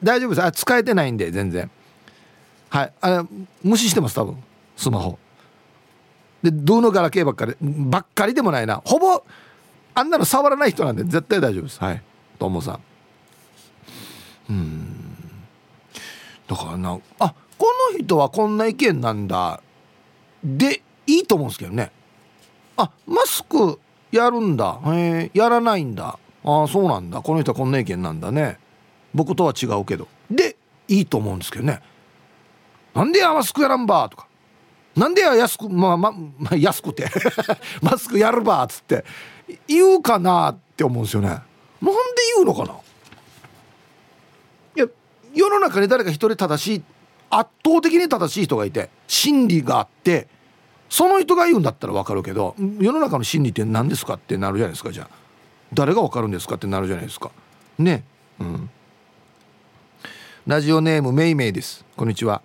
大丈夫です。あ使えてないんで全然。はい。あれ無視してます多分。スマホ。でどのガラケーばっかりばっかりでもないな。ほぼあんなの触らない人なんで絶対大丈夫です。はい。ともさん。うん。だからなあこの人はこんな意見なんだ。でいいと思うんですけどね。あマスクやるんだ。へえやらないんだ。ああそうなんだ。この人はこんな意見なんだね。僕とは違うけど。でいいと思うんですけどね。なんでやマスクやらんばとか。なんでや安くまあまあ安くて。[laughs] マスクやるばっつって言うかなって思うんですよね。なんで言うのかな？いや世の中に誰か一人正しい圧倒的に正しい人がいて真理があってその人が言うんだったら分かるけど世の中の真理って何ですかってなるじゃないですかじゃあ。誰が分かるんですかってなるじゃないですか。ね。うん。ラジオネームめいめいです。こんにちは。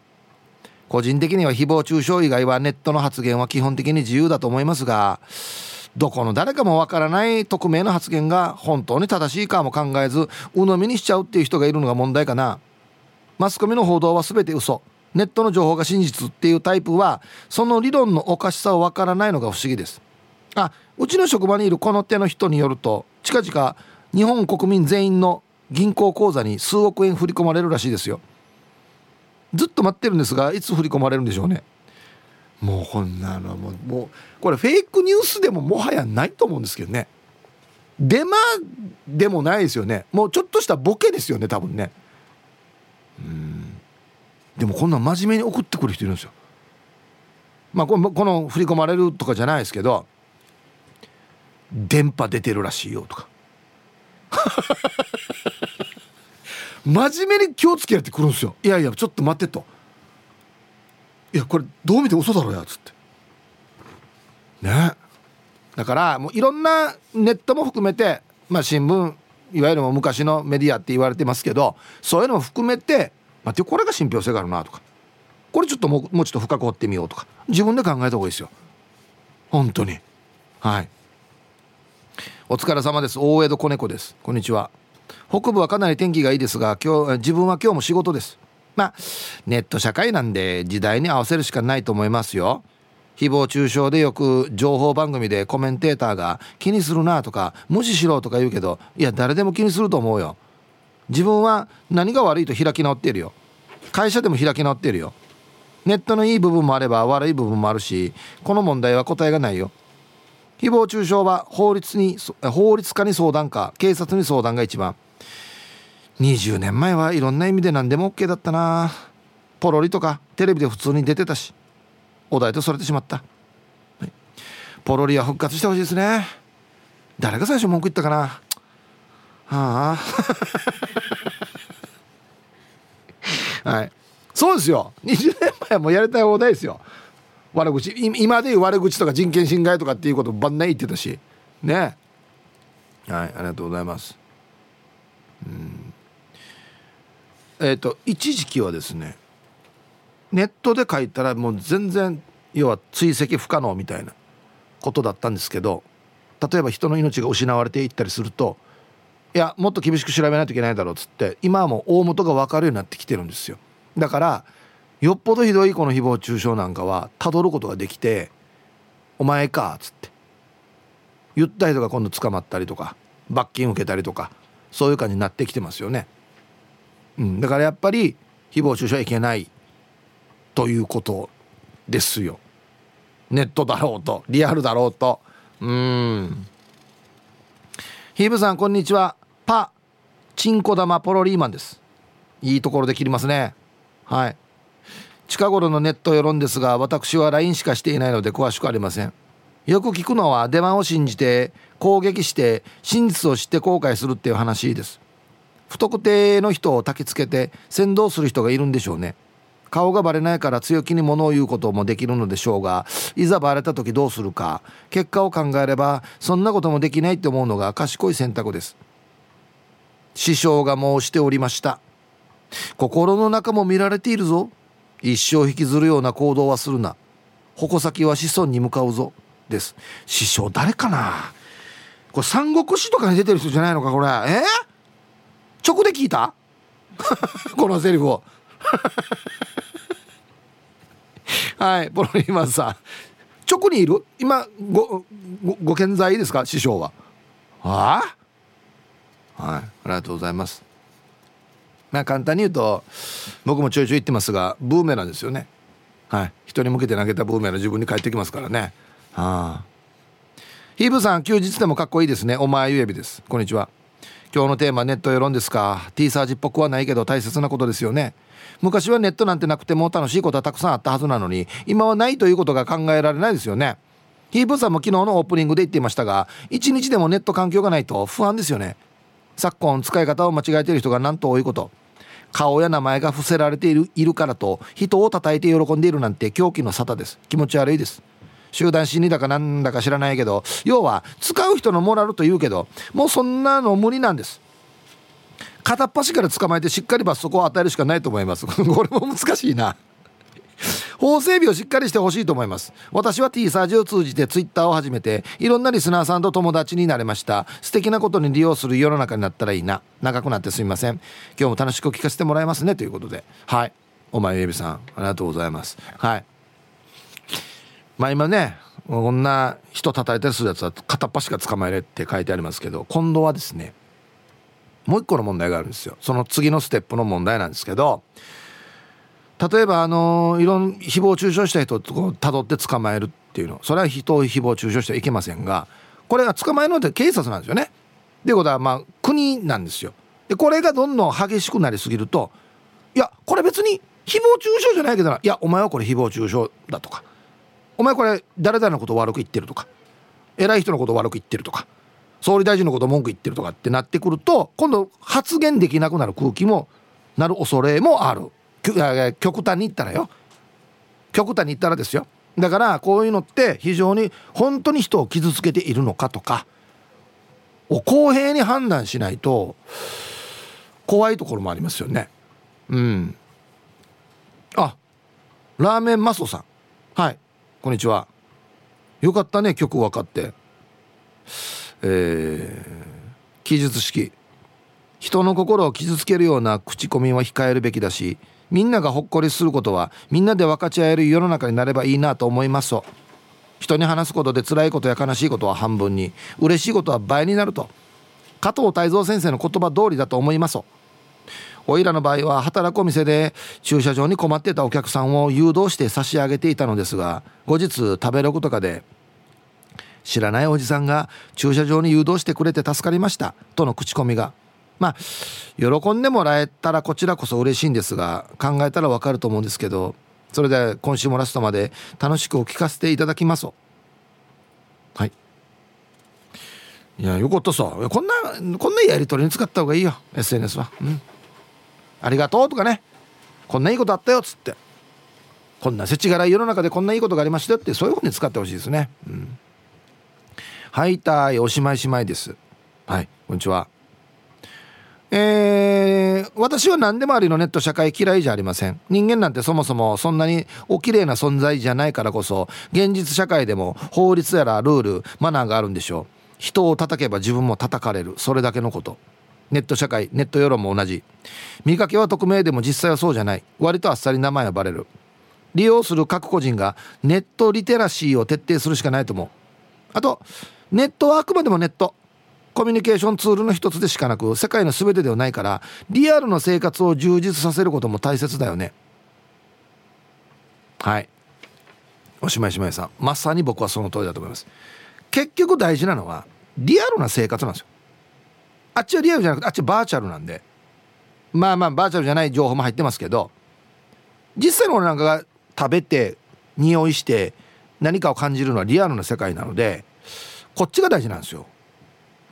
個人的には誹謗中傷以外はネットの発言は基本的に自由だと思いますがどこの誰かもわからない匿名の発言が本当に正しいかも考えず鵜呑みにしちゃうっていう人がいるのが問題かな。マスコミの報道は全て嘘。ネットの情報が真実っていうタイプはその理論のおかしさをわからないのが不思議です。あうちの職場にいるこの手の人によると近々日本国民全員の銀行口座に数億円振り込まれるらしいですよ。ずっと待ってるんですがいつ振り込まれるんでしょうね。もうこんなのももうこれフェイクニュースでももはやないと思うんですけどね。デマでもないですよね。もうちょっとしたボケですよね多分ね。うん。でもこんな真面目に送ってくる人いるんですよ。まあこのこの振り込まれるとかじゃないですけど電波出てるらしいよとか。[laughs] 真面目に気をつけやってくるんですよ。いやいやちょっと待ってと。いやこれどう見て嘘だろうやつって。ね。だからもういろんなネットも含めてまあ新聞いわゆる昔のメディアって言われてますけどそういうのも含めて待ってこれが信憑性があるなとか。これちょっとももうちょっと深く掘ってみようとか。自分で考えた方がいいですよ。本当に。はい。お疲れ様です。大江戸子猫です。こんにちは。北部はかなり天気がいいですが今日自分は今日も仕事です。まあネット社会なんで時代に合わせるしかないと思いますよ。誹謗中傷でよく情報番組でコメンテーターが気にするなとか無視しろとか言うけどいや誰でも気にすると思うよ。自分は何が悪いと開き直ってるよ。会社でも開き直ってるよ。ネットのいい部分もあれば悪い部分もあるしこの問題は答えがないよ。誹謗中傷は法律に法律家に相談か警察に相談が一番。20年前はいろんな意味で何でも OK だったな。ポロリとかテレビで普通に出てたしお題とそれてしまった、はい、ポロリは復活してほしいですね。誰が最初文句言ったかな。はあ。[laughs] はい。そうですよ。20年前はもうやりたい放題ですよ。悪口。今でいう悪口とか人権侵害とかっていうことばんない言ってたし。ね。はい。ありがとうございます。うん。えっ、ー、と一時期はですねネットで書いたらもう全然要は追跡不可能みたいなことだったんですけど例えば人の命が失われていったりするといやもっと厳しく調べないといけないだろうっつって今はもう大元が分かるようになってきてるんですよだからよっぽどひどいこの誹謗中傷なんかはたどることができて「お前か」っつって言った人が今度捕まったりとか罰金受けたりとかそういう感じになってきてますよね。うん、だからやっぱり誹謗中傷はいけない。ということですよ。ネットだろうとリアルだろうと。うん。ヒーブさんこんにちは。パチンコ玉ポロリーマンです。いいところで切りますね。はい。近頃のネット世論ですが私は LINE しかしていないので詳しくありません。よく聞くのはデマを信じて攻撃して真実を知って後悔するっていう話です。不特定の人を焚きつけて先導する人がいるんでしょうね。顔がバレないから強気に物を言うこともできるのでしょうがいざバレた時どうするか結果を考えればそんなこともできないって思うのが賢い選択です。師匠が申しておりました。心の中も見られているぞ。一生引きずるような行動はするな。矛先は子孫に向かうぞ。です。師匠誰かな。これ三国志とかに出てる人じゃないのかこれ。えー直で聞いた？[laughs] このセリフを。[laughs] はいポロリーマンさん。直にいる？今ごごご健在ですか？師匠は。ああ？はいありがとうございます。まあ簡単に言うと僕もちょいちょい言ってますがブーメランですよね。はい人に向けて投げたブーメラン自分に返ってきますからね。はあ。ヒーブさん休日でもかっこいいですね。お前ゆえびです。こんにちは。今日のテーマネット世論ですか？T サージっぽくはないけど大切なことですよね。昔はネットなんてなくても楽しいことはたくさんあったはずなのに今はないということが考えられないですよね。ヒーブさんも昨日のオープニングで言っていましたが一日でもネット環境がないと不安ですよね。昨今使い方を間違えている人がなんと多いこと。顔や名前が伏せられているいるからと人を叩いて喜んでいるなんて狂気の沙汰です。気持ち悪いです。集団心理だかなんだか知らないけど要は使う人のモラルというけどもうそんなの無理なんです。片っ端から捕まえてしっかり罰則を与えるしかないと思います。[laughs] これも難しいな。法整備をしっかりしてほしいと思います。私は T サージを通じてツイッターを始めていろんなリスナーさんと友達になれました。素敵なことに利用する世の中になったらいいな。長くなってすみません。今日も楽しく聞かせてもらいますね。ということで。はい。お前エビさんありがとうございます。はい。まあ今ねこんな人叩いたりするやつは片っ端か捕まえれって書いてありますけど今度はですねもう一個の問題があるんですよその次のステップの問題なんですけど例えばあのいろん誹謗中傷した人をたどって捕まえるっていうのそれは人を誹謗中傷してはいけませんがこれが捕まえるのって警察なんですよね。っていうことはまあ国なんですよ。でこれがどんどん激しくなりすぎるといやこれ別に誹謗中傷じゃないけどないやお前はこれ誹謗中傷だとかお前これ誰々のこと悪く言ってるとか偉い人のこと悪く言ってるとか総理大臣のこと文句言ってるとかってなってくると今度発言できなくなる空気もなる恐れもある。極端に言ったらよ。極端に言ったらですよ。だからこういうのって非常に本当に人を傷つけているのかとかを公平に判断しないと怖いところもありますよね。うん。あラーメンマソさん。はい。こんにちは。よかったね曲分かって。えー、記述式。人の心を傷つけるような口コミは控えるべきだしみんながほっこりすることはみんなで分かち合える世の中になればいいなと思いますと。人に話すことで辛いことや悲しいことは半分に嬉しいことは倍になると。加藤泰造先生の言葉通りだと思いますおいらの場合は働くお店で駐車場に困ってたお客さんを誘導して差し上げていたのですが後日食べログとかで知らないおじさんが駐車場に誘導してくれて助かりましたとの口コミが。まあ喜んでもらえたらこちらこそ嬉しいんですが考えたらわかると思うんですけどそれで今週もラストまで楽しくお聞かせていただきますはい。いやよかったさ。こんなこんなやり取りに使った方がいいよ SNS は。うん。ありがとうとかね。こんないいことあったよっつって。こんな世知辛い世の中でこんないいことがありましたよってそういうふうに使ってほしいですね。うん。はいたいおしまいしまいです。はいこんにちは。えー、私は何でもありのネット社会嫌いじゃありません。人間なんてそもそもそんなにお綺麗な存在じゃないからこそ現実社会でも法律やらルールマナーがあるんでしょう。人を叩けば自分も叩かれる。それだけのこと。ネット社会ネット世論も同じ。見かけは匿名でも実際はそうじゃない。割とあっさり名前はバレる。利用する各個人がネットリテラシーを徹底するしかないと思う。あとネットはあくまでもネット。コミュニケーションツールの一つでしかなく世界の全てではないからリアルの生活を充実させることも大切だよね。はい。おしまいしまいさん。まさに僕はその通りだと思います。結局大事なのはリアルな生活なんですよ。あっちはリアルじゃなくてあっちはバーチャルなんで。まあまあバーチャルじゃない情報も入ってますけど。実際の俺なんかが食べて匂いして何かを感じるのはリアルな世界なのでこっちが大事なんですよ。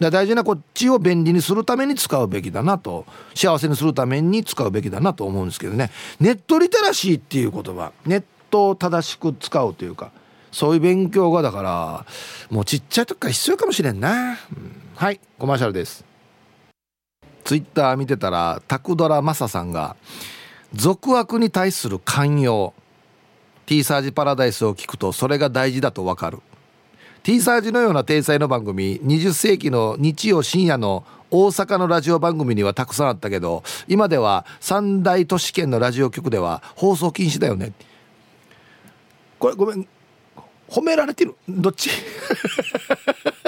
だ大事なこっちを便利にするために使うべきだなと幸せにするために使うべきだなと思うんですけどね。ネットリテラシーっていう言葉。ネットを正しく使うというかそういう勉強がだからもうちっちゃい時から必要かもしれんな、うん、はいコマーシャルです。ツイッター見てたらタクドラマサさんが俗悪に対する寛容。T サージパラダイスを聞くとそれが大事だとわかる。T サージのような天才の番組20世紀の日曜深夜の大阪のラジオ番組にはたくさんあったけど今では三大都市圏のラジオ局では放送禁止だよね。これごめん。褒められてる？どっち？[laughs]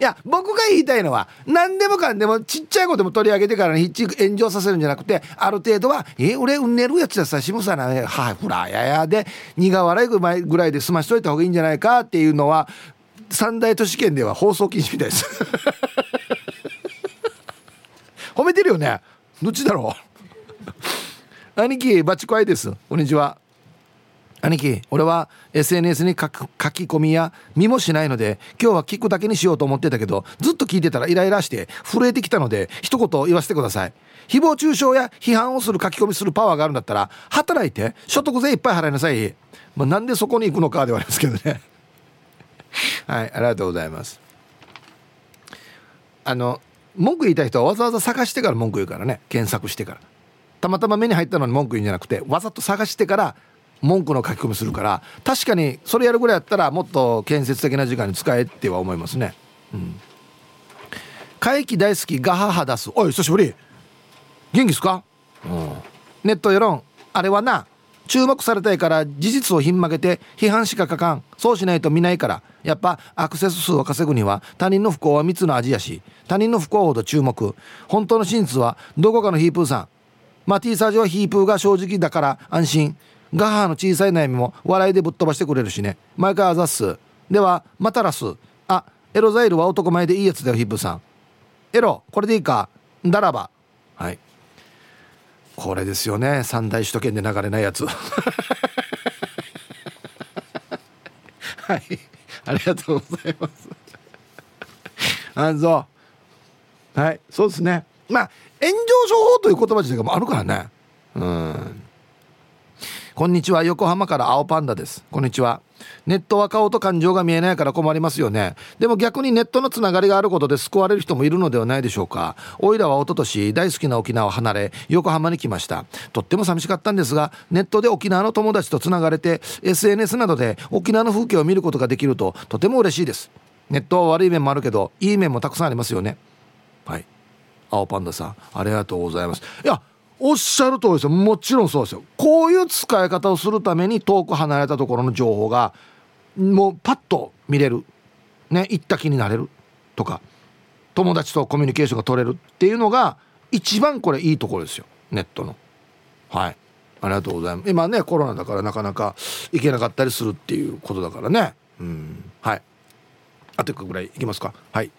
いや僕が言いたいのは何でもかんでもちっちゃいことも取り上げてからひっち炎上させるんじゃなくてある程度は「え俺うんねるやつやさ渋さなねはフラやや」で苦笑いぐらいで済ましといた方がいいんじゃないかっていうのは三大都市圏では放送禁止みたいです。[laughs] 褒めてるよね。どっちだろう？[laughs] 兄貴バチコアイです。こんにちは。兄貴俺は SNS に書き込みや見もしないので今日は聞くだけにしようと思ってたけどずっと聞いてたらイライラして震えてきたので一言言わせてください。誹謗中傷や批判をする書き込みするパワーがあるんだったら働いて所得税いっぱい払いなさい、まあ、なんでそこに行くのかではありますけどね。[laughs] はいありがとうございます。あの文句言いたい人はわざわざ探してから文句言うからね。検索してから。たまたま目に入ったのに文句言うんじゃなくてわざと探してから文句の書き込みするから確かにそれやるぐらいやったらもっと建設的な時間に使えっては思いますね。うん。会期大好きガハハ出す。おい久しぶり。元気っすか、うん、ネット世論。あれはな注目されたいから事実をひん曲げて批判しか書かん。そうしないと見ないから。やっぱアクセス数を稼ぐには他人の不幸は蜜の味やし他人の不幸ほど注目。本当の真実はどこかのヒープーさん。まあ T サージはヒープーが正直だから安心。ガハの小さい悩みも笑いでぶっ飛ばしてくれるしね。毎回あざっすではまたらすあエロザイルは男前でいいやつだよヒップさん。エロこれでいいか。だらばはい。これですよね。三大首都圏で流れないやつ。[laughs] はい。ありがとうございます。あんぞはい。そうですね。まあ炎上情報という言葉自体があるからね。うん。こんにちは。横浜から青パンダです。こんにちは。ネットは顔と感情が見えないから困りますよね。でも逆にネットのつながりがあることで救われる人もいるのではないでしょうか。おいらは一昨年大好きな沖縄を離れ横浜に来ました。とっても寂しかったんですがネットで沖縄の友達とつながれて SNS などで沖縄の風景を見ることができるととても嬉しいです。ネットは悪い面もあるけどいい面もたくさんありますよね。はい。青パンダさんありがとうございます。いやおっしゃる通りですよ。もちろんそうですよ。こういう使い方をするために遠く離れたところの情報がもうパッと見れる。ね行った気になれる。とか友達とコミュニケーションが取れるっていうのが一番これいいところですよ。ネットの。はい。ありがとうございます。今ねコロナだからなかなか行けなかったりするっていうことだからね。うん。はい。あと1個ぐらいいきますか。はい。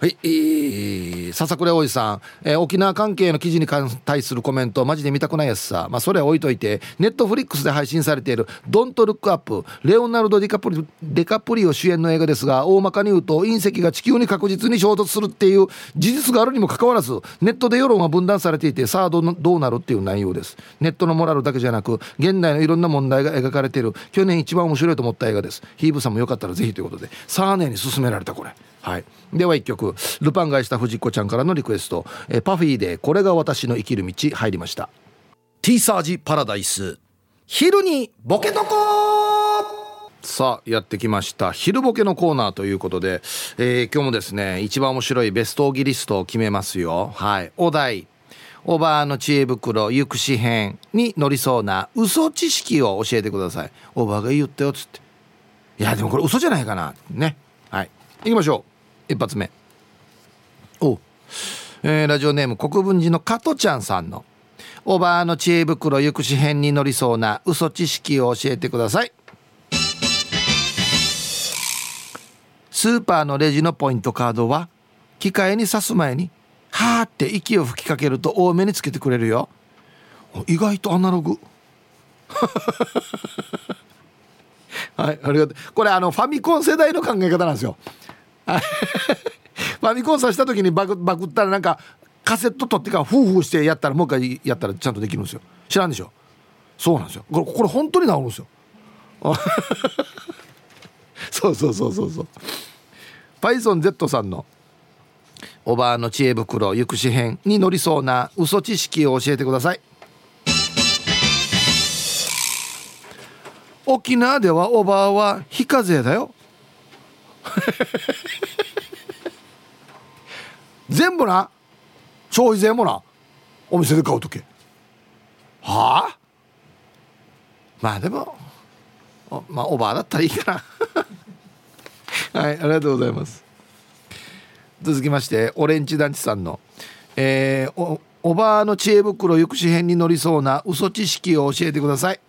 はい、えー、笹倉おじさん、えー、沖縄関係の記事に対するコメント。マジで見たくないやつさ。まあそれは置いといて。ネットフリックスで配信されている「ドントルックアップレオナルド・ディカプリデカプリオ主演の映画ですが大まかに言うと隕石が地球に確実に衝突するっていう事実があるにもかかわらずネットで世論は分断されていてさあどうなるっていう内容です。ネットのモラルだけじゃなく現代のいろんな問題が描かれている去年一番面白いと思った映画です。ヒーブさんもよかったらぜひということでサーネに勧められたこれ。はい。では1曲ルパンがした藤子ちゃんからのリクエスト、えパフィーでこれが私の生きる道入りました。T サージパラダイス。昼にボケとこさあやってきました。昼ボケのコーナーということで、えー、今日もですね一番面白いベストギリストを決めますよ。はい。お題。おばあの知恵袋行くし編に乗りそうな嘘知識を教えてください。おばあが言ったよっつって。いやでもこれ嘘じゃないかな。ね。はい。行きましょう。一発目。おえー、ラジオネーム国分寺の加トちゃんさんの。おばあの知恵袋行くし編に乗りそうな嘘知識を教えてください。スーパーのレジのポイントカードは機械に刺す前にはーって息を吹きかけると多めにつけてくれるよ。意外とアナログ。[laughs] はいありがとう。これあのファミコン世代の考え方なんですよ [laughs] ファミコンさした時にバグバグったらなんかカセット取ってからフーフーしてやったらもう一回やったらちゃんとできるんですよ。知らんでしょ？そうなんですよ。これこれ本当に治るんですよ。[laughs] そうそうそうそうそう。パイソン Z さんのおばあの知恵袋行くし編に乗りそうな嘘知識を教えてください。沖縄ではおばあは非課税だよ。[laughs] 全部な？消費税もな？お店で買う時はあ？まあでもまあオーバーだったらいいかな。[laughs] はいありがとうございます。続きましてオレンジ団地さんの、えー、おおばあの知恵袋行くし編に乗りそうな嘘知識を教えてください。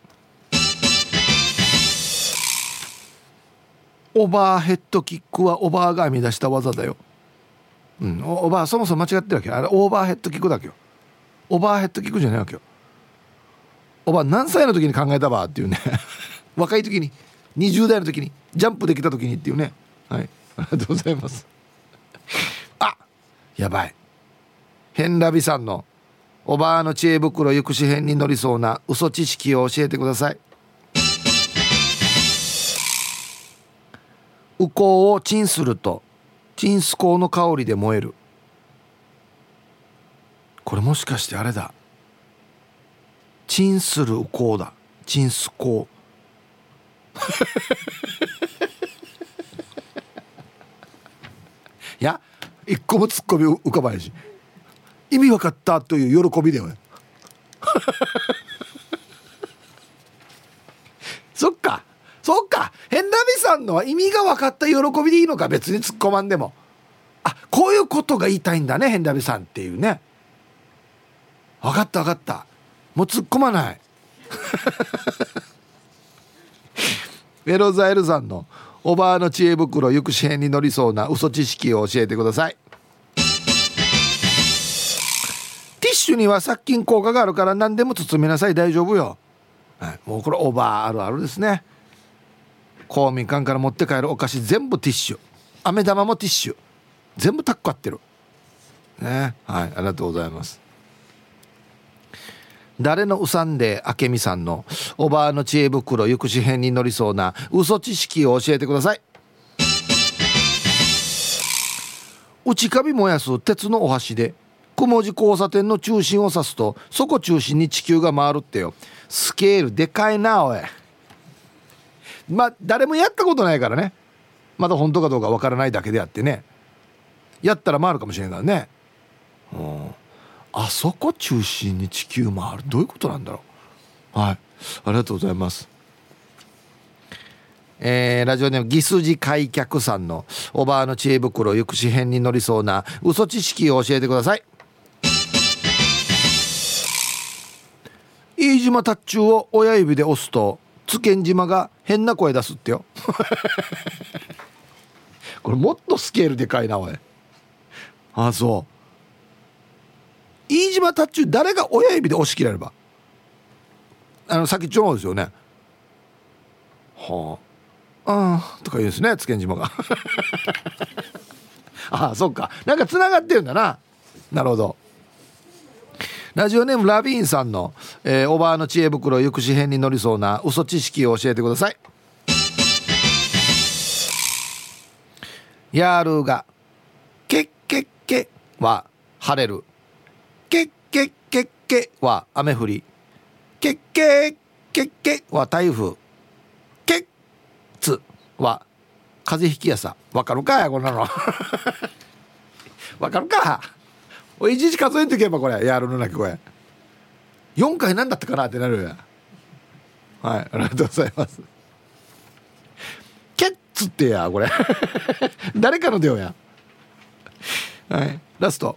オーバーヘッドキックはおばあが編み出した技だよ。うん。おばあそもそも間違ってるわけあれオーバーヘッドキックだけよ。オーバーヘッドキックじゃないわけよ。おばあ何歳の時に考えたばっていうね。[laughs] 若い時に。20代の時に。ジャンプできた時にっていうね。はい。[laughs] ありがとうございます。[laughs] あやばい。変ラビさんのおばあの知恵袋行くし編に乗りそうな嘘知識を教えてください。ウコウをチンするとチンスコウの香りで燃える。これもしかしてあれだ。チンするウコウだ。チンスコウ。[laughs] いや一個もツッコミ浮かばないし。意味分かったという喜びだよね。[laughs] そっか。そっか。ヘンラビさんのは意味が分かった喜びでいいのか。別に突っ込まんでも。あこういうことが言いたいんだねヘンラビさんっていうね。分かった分かった。もう突っ込まない。[laughs] メロザエルさんのおばあの知恵袋行くし編に乗りそうな嘘知識を教えてください。ティッシュには殺菌効果があるから何でも包みなさい。大丈夫よ、はい、もうこれおばああるあるですね。公民館から持って帰るお菓子全部ティッシュ。飴玉もティッシュ。全部タッコ合ってる。ね。はい。ありがとうございます。誰のうさんで明美さんのおばあの知恵袋行くし編に乗りそうな嘘知識を教えてください。内カビ燃やす鉄のお箸で雲字交差点の中心を指すとそこ中心に地球が回るってよ。スケールでかいなおい。まあ誰もやったことないからね。まだ本当かどうかわからないだけであってね。やったら回るかもしれないからね。うん。あそこ中心に地球回る。どういうことなんだろう。はい。ありがとうございます。えー、ラジオネームギスジ開脚さんのおばあの知恵袋行くし編に乗りそうな嘘知識を教えてください。飯島タッチューを親指で押すと津堅島が変な声出すってよ。[laughs] これもっとスケールでかいなおい。ああそう。飯島タッチュ誰が親指で押し切れれば？あの先っちょの方ですよね。はあ。ああとか言うんですね津堅島が。[laughs] ああそっか。なんかつながってるんだな。なるほど。ラジオネームラビーンさんの、えー、おばあの知恵袋行くし編に乗りそうな嘘知識を教えてください。ヤールが「けっけっけ」は晴れるけっけっけっけは雨降りけっけっけっけは台風けっつは風邪ひきやさわかるかこんなのわかるかおいち数えんといけばこれ。やるのなき声4回何だったかなってなる。はいありがとうございます。ケッツってやこれ。[laughs] 誰かの出よや。はいラスト。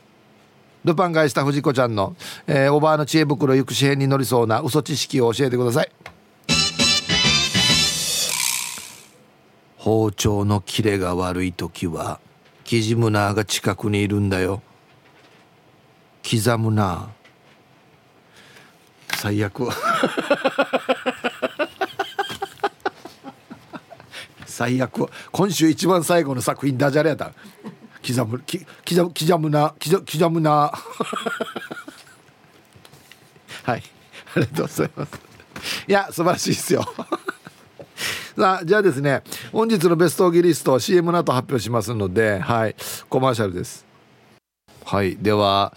ルパン返した藤子ちゃんの、えー、おばあの知恵袋行くし編に乗りそうな嘘知識を教えてください。包丁の切れが悪い時はキジムナーが近くにいるんだよ。刻むな。最悪。最悪。今週一番最後の作品ダジャレやった。刻むき刻む刻むな。刻むな。はい。ありがとうございます。いや素晴らしいですよ。さあじゃあですね本日のベストギリスト CM の後発表しますのではい。コマーシャルです。はい。では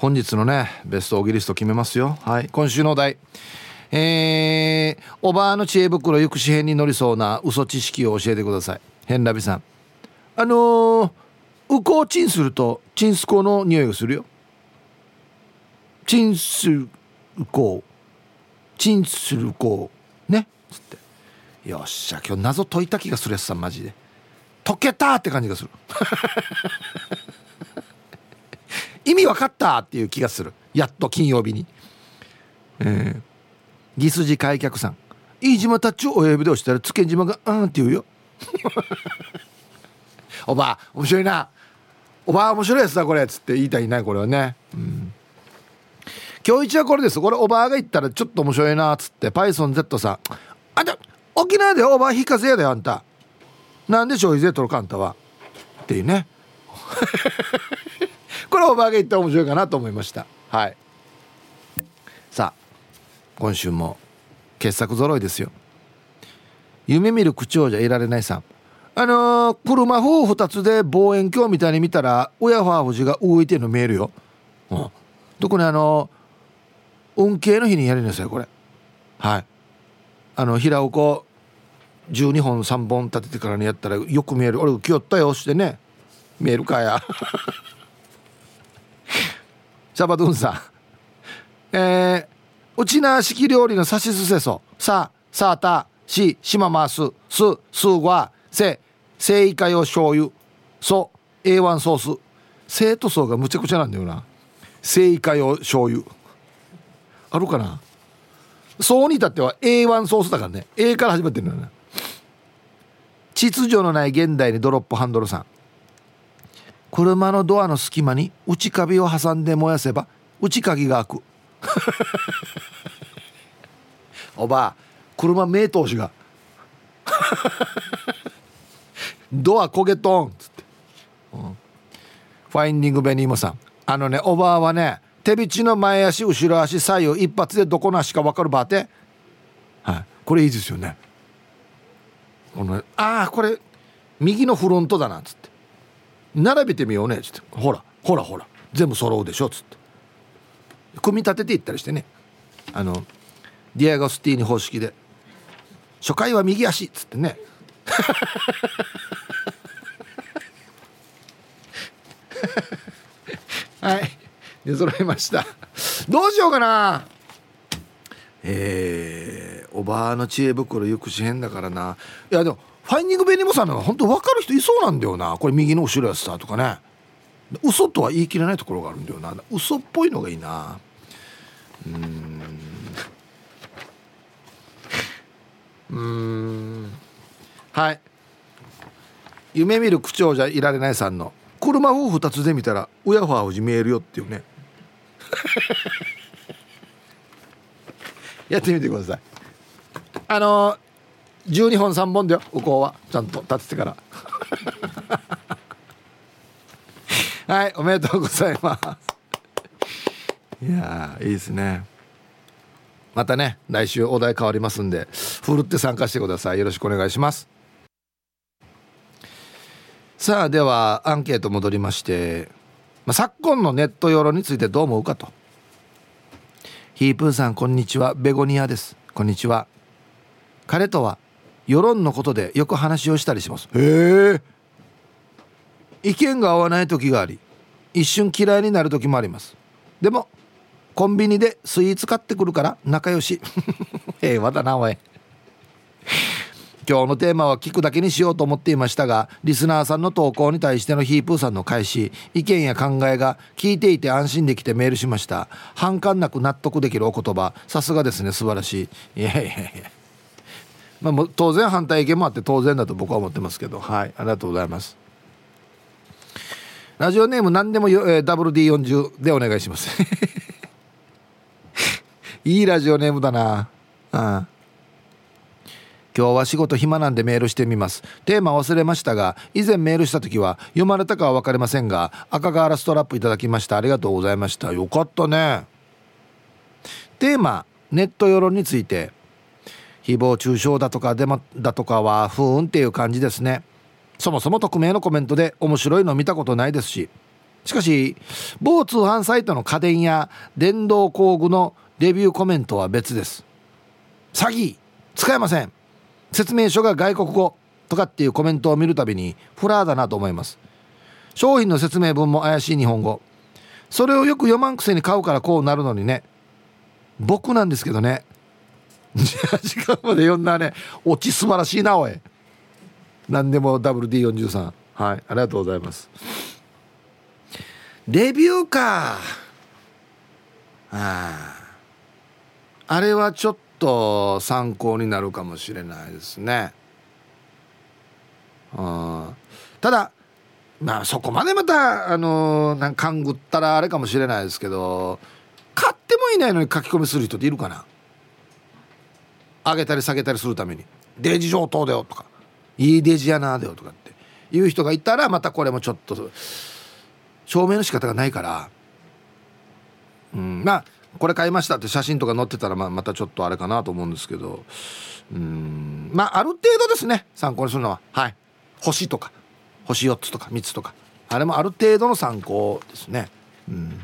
本日のねベストオギリスト決めますよ。はい。今週のお題。えー、おばあの知恵袋行くし編に乗りそうな嘘知識を教えてください。変ラビさん。あのーウコをチンするとチンスコの匂いがするよ。チンスルコチンスルコね。つって。よっしゃ今日謎解いた気がするやつさマジで。解けたって感じがする。意味分かったっていう気がする。やっと金曜日に。えー、ギスジ開脚さん。飯島タッチを親指で押したらつけん島がうんって言うよ。[laughs] おばあ面白いな。おばあ面白いやつだこれっつって言いたいないこれはね。うん。今日一はこれです。これおばあが言ったらちょっと面白いなっつって。PythonZ さん。あんた沖縄でおばあ引かせやだよあんた。なんで消費税取るかあんたは。っていうね。これおばあが言ったら面白いかなと思いました。はい。さあ今週も傑作揃いですよ。夢見る口調じゃいられないさん。あのー、車風2つで望遠鏡みたいに見たら親ファー富士が動いてるの見えるよ、うん、どこにあのー、運慶の日にやるんですよこれ。はい。あの平尾子12本3本立ててからにやったらよく見える。俺気負ったよしてね。見えるかや。シャバドゥンさんえー、うちな式料理のさしすせそ。ささたししまます。すすわ。せせいかよ醤油。そ A1 ソース。生徒層がむちゃくちゃなんだよな。せいかよ醤油。あるかな？そうに至っては A1 ソースだからね。A から始まってるのよな。秩序のない現代にドロップハンドルさん。車のドアの隙間に内カビを挟んで燃やせば内鍵が開く。[laughs] おばあ車名通しが。[laughs] ドア焦げとん。っつって、うん、ファインディングベニーモさん。あのねおばあはね手びちの前足後ろ足左右一発でどこの足か分かるばって。はい。これいいですよね。このああこれ右のフロントだなっつって。並べてみようねっつって。ほらほらほら。全部揃うでしょっつって。組み立てていったりしてね。あのディアゴスティーニ方式で。初回は右足っつってね。[laughs] はい。出揃いました。どうしようかな。えー、おばあの知恵袋行くし変だからな。いやでもファインディングベニモさんのは本当分かる人いそうなんだよな。これ右の後ろやつさとかね。嘘とは言い切れないところがあるんだよな。嘘っぽいのがいいな。うん。うん。はい。夢見る口調じゃいられないさんの。車を2つで見たら親ファー富士見えるよっていうね。[laughs] やってみてください。あのー、12本3本だよお香はちゃんと立ててから。[laughs] はいおめでとうございます。いやいいですね。またね来週お題変わりますんでふるって参加してください。よろしくお願いします。さあではアンケート戻りまして、まあ、昨今のネット世論についてどう思うかと。ヒープーさんこんにちは。ベゴニアです。こんにちは。彼とは世論のことでよく話をしたりします。へえ。意見が合わない時があり一瞬嫌いになる時もあります。でもコンビニでスイーツ買ってくるから仲良し。[laughs] 平和だなおい。今日のテーマは聞くだけにしようと思っていましたがリスナーさんの投稿に対してのヒープーさんの返し意見や考えが聞いていて安心できてメールしました。反感なく納得できるお言葉。さすがですね素晴らしい。いやいやいやまあ当然反対意見もあって当然だと僕は思ってますけど。はい。ありがとうございます。ラジオネーム何でもよ、えー、WD40 でお願いします。[laughs] いいラジオネームだな。ああ今日は仕事暇なんでメールしてみます。テーマ忘れましたが以前メールした時は読まれたかは分かりませんが赤瓦ストラップいただきました。ありがとうございました。よかったね。テーマネット世論について。誹謗中傷だとかデマだとかは不運っていう感じですね。そもそも匿名のコメントで面白いの見たことないですし。しかし某通販サイトの家電や電動工具のレビューコメントは別です。詐欺使えません。説明書が外国語とかっていうコメントを見るたびにフラーだなと思います。商品の説明文も怪しい日本語。それをよく読まんくせに買うからこうなるのにね。僕なんですけどね。時間まで読んだね。オチ素晴らしいなおい。何でも WD43 はいありがとうございます。レビューか。ああ。あれはちょっと参考になるかもしれないですね。あただまあそこまでまたあのなんか勘ぐったらあれかもしれないですけど買ってもいないのに書き込みする人っているかな？上げたり下げたりするために「デジ上等だよ」とか「いいデジやなだよ」とかっていう人がいたらまたこれもちょっと証明の仕方がないからうんまあこれ買いましたって写真とか載ってたらまあまたちょっとあれかなと思うんですけどうんまあある程度ですね参考にするのは。はい。星とか星4つとか3つとかあれもある程度の参考ですね。うん。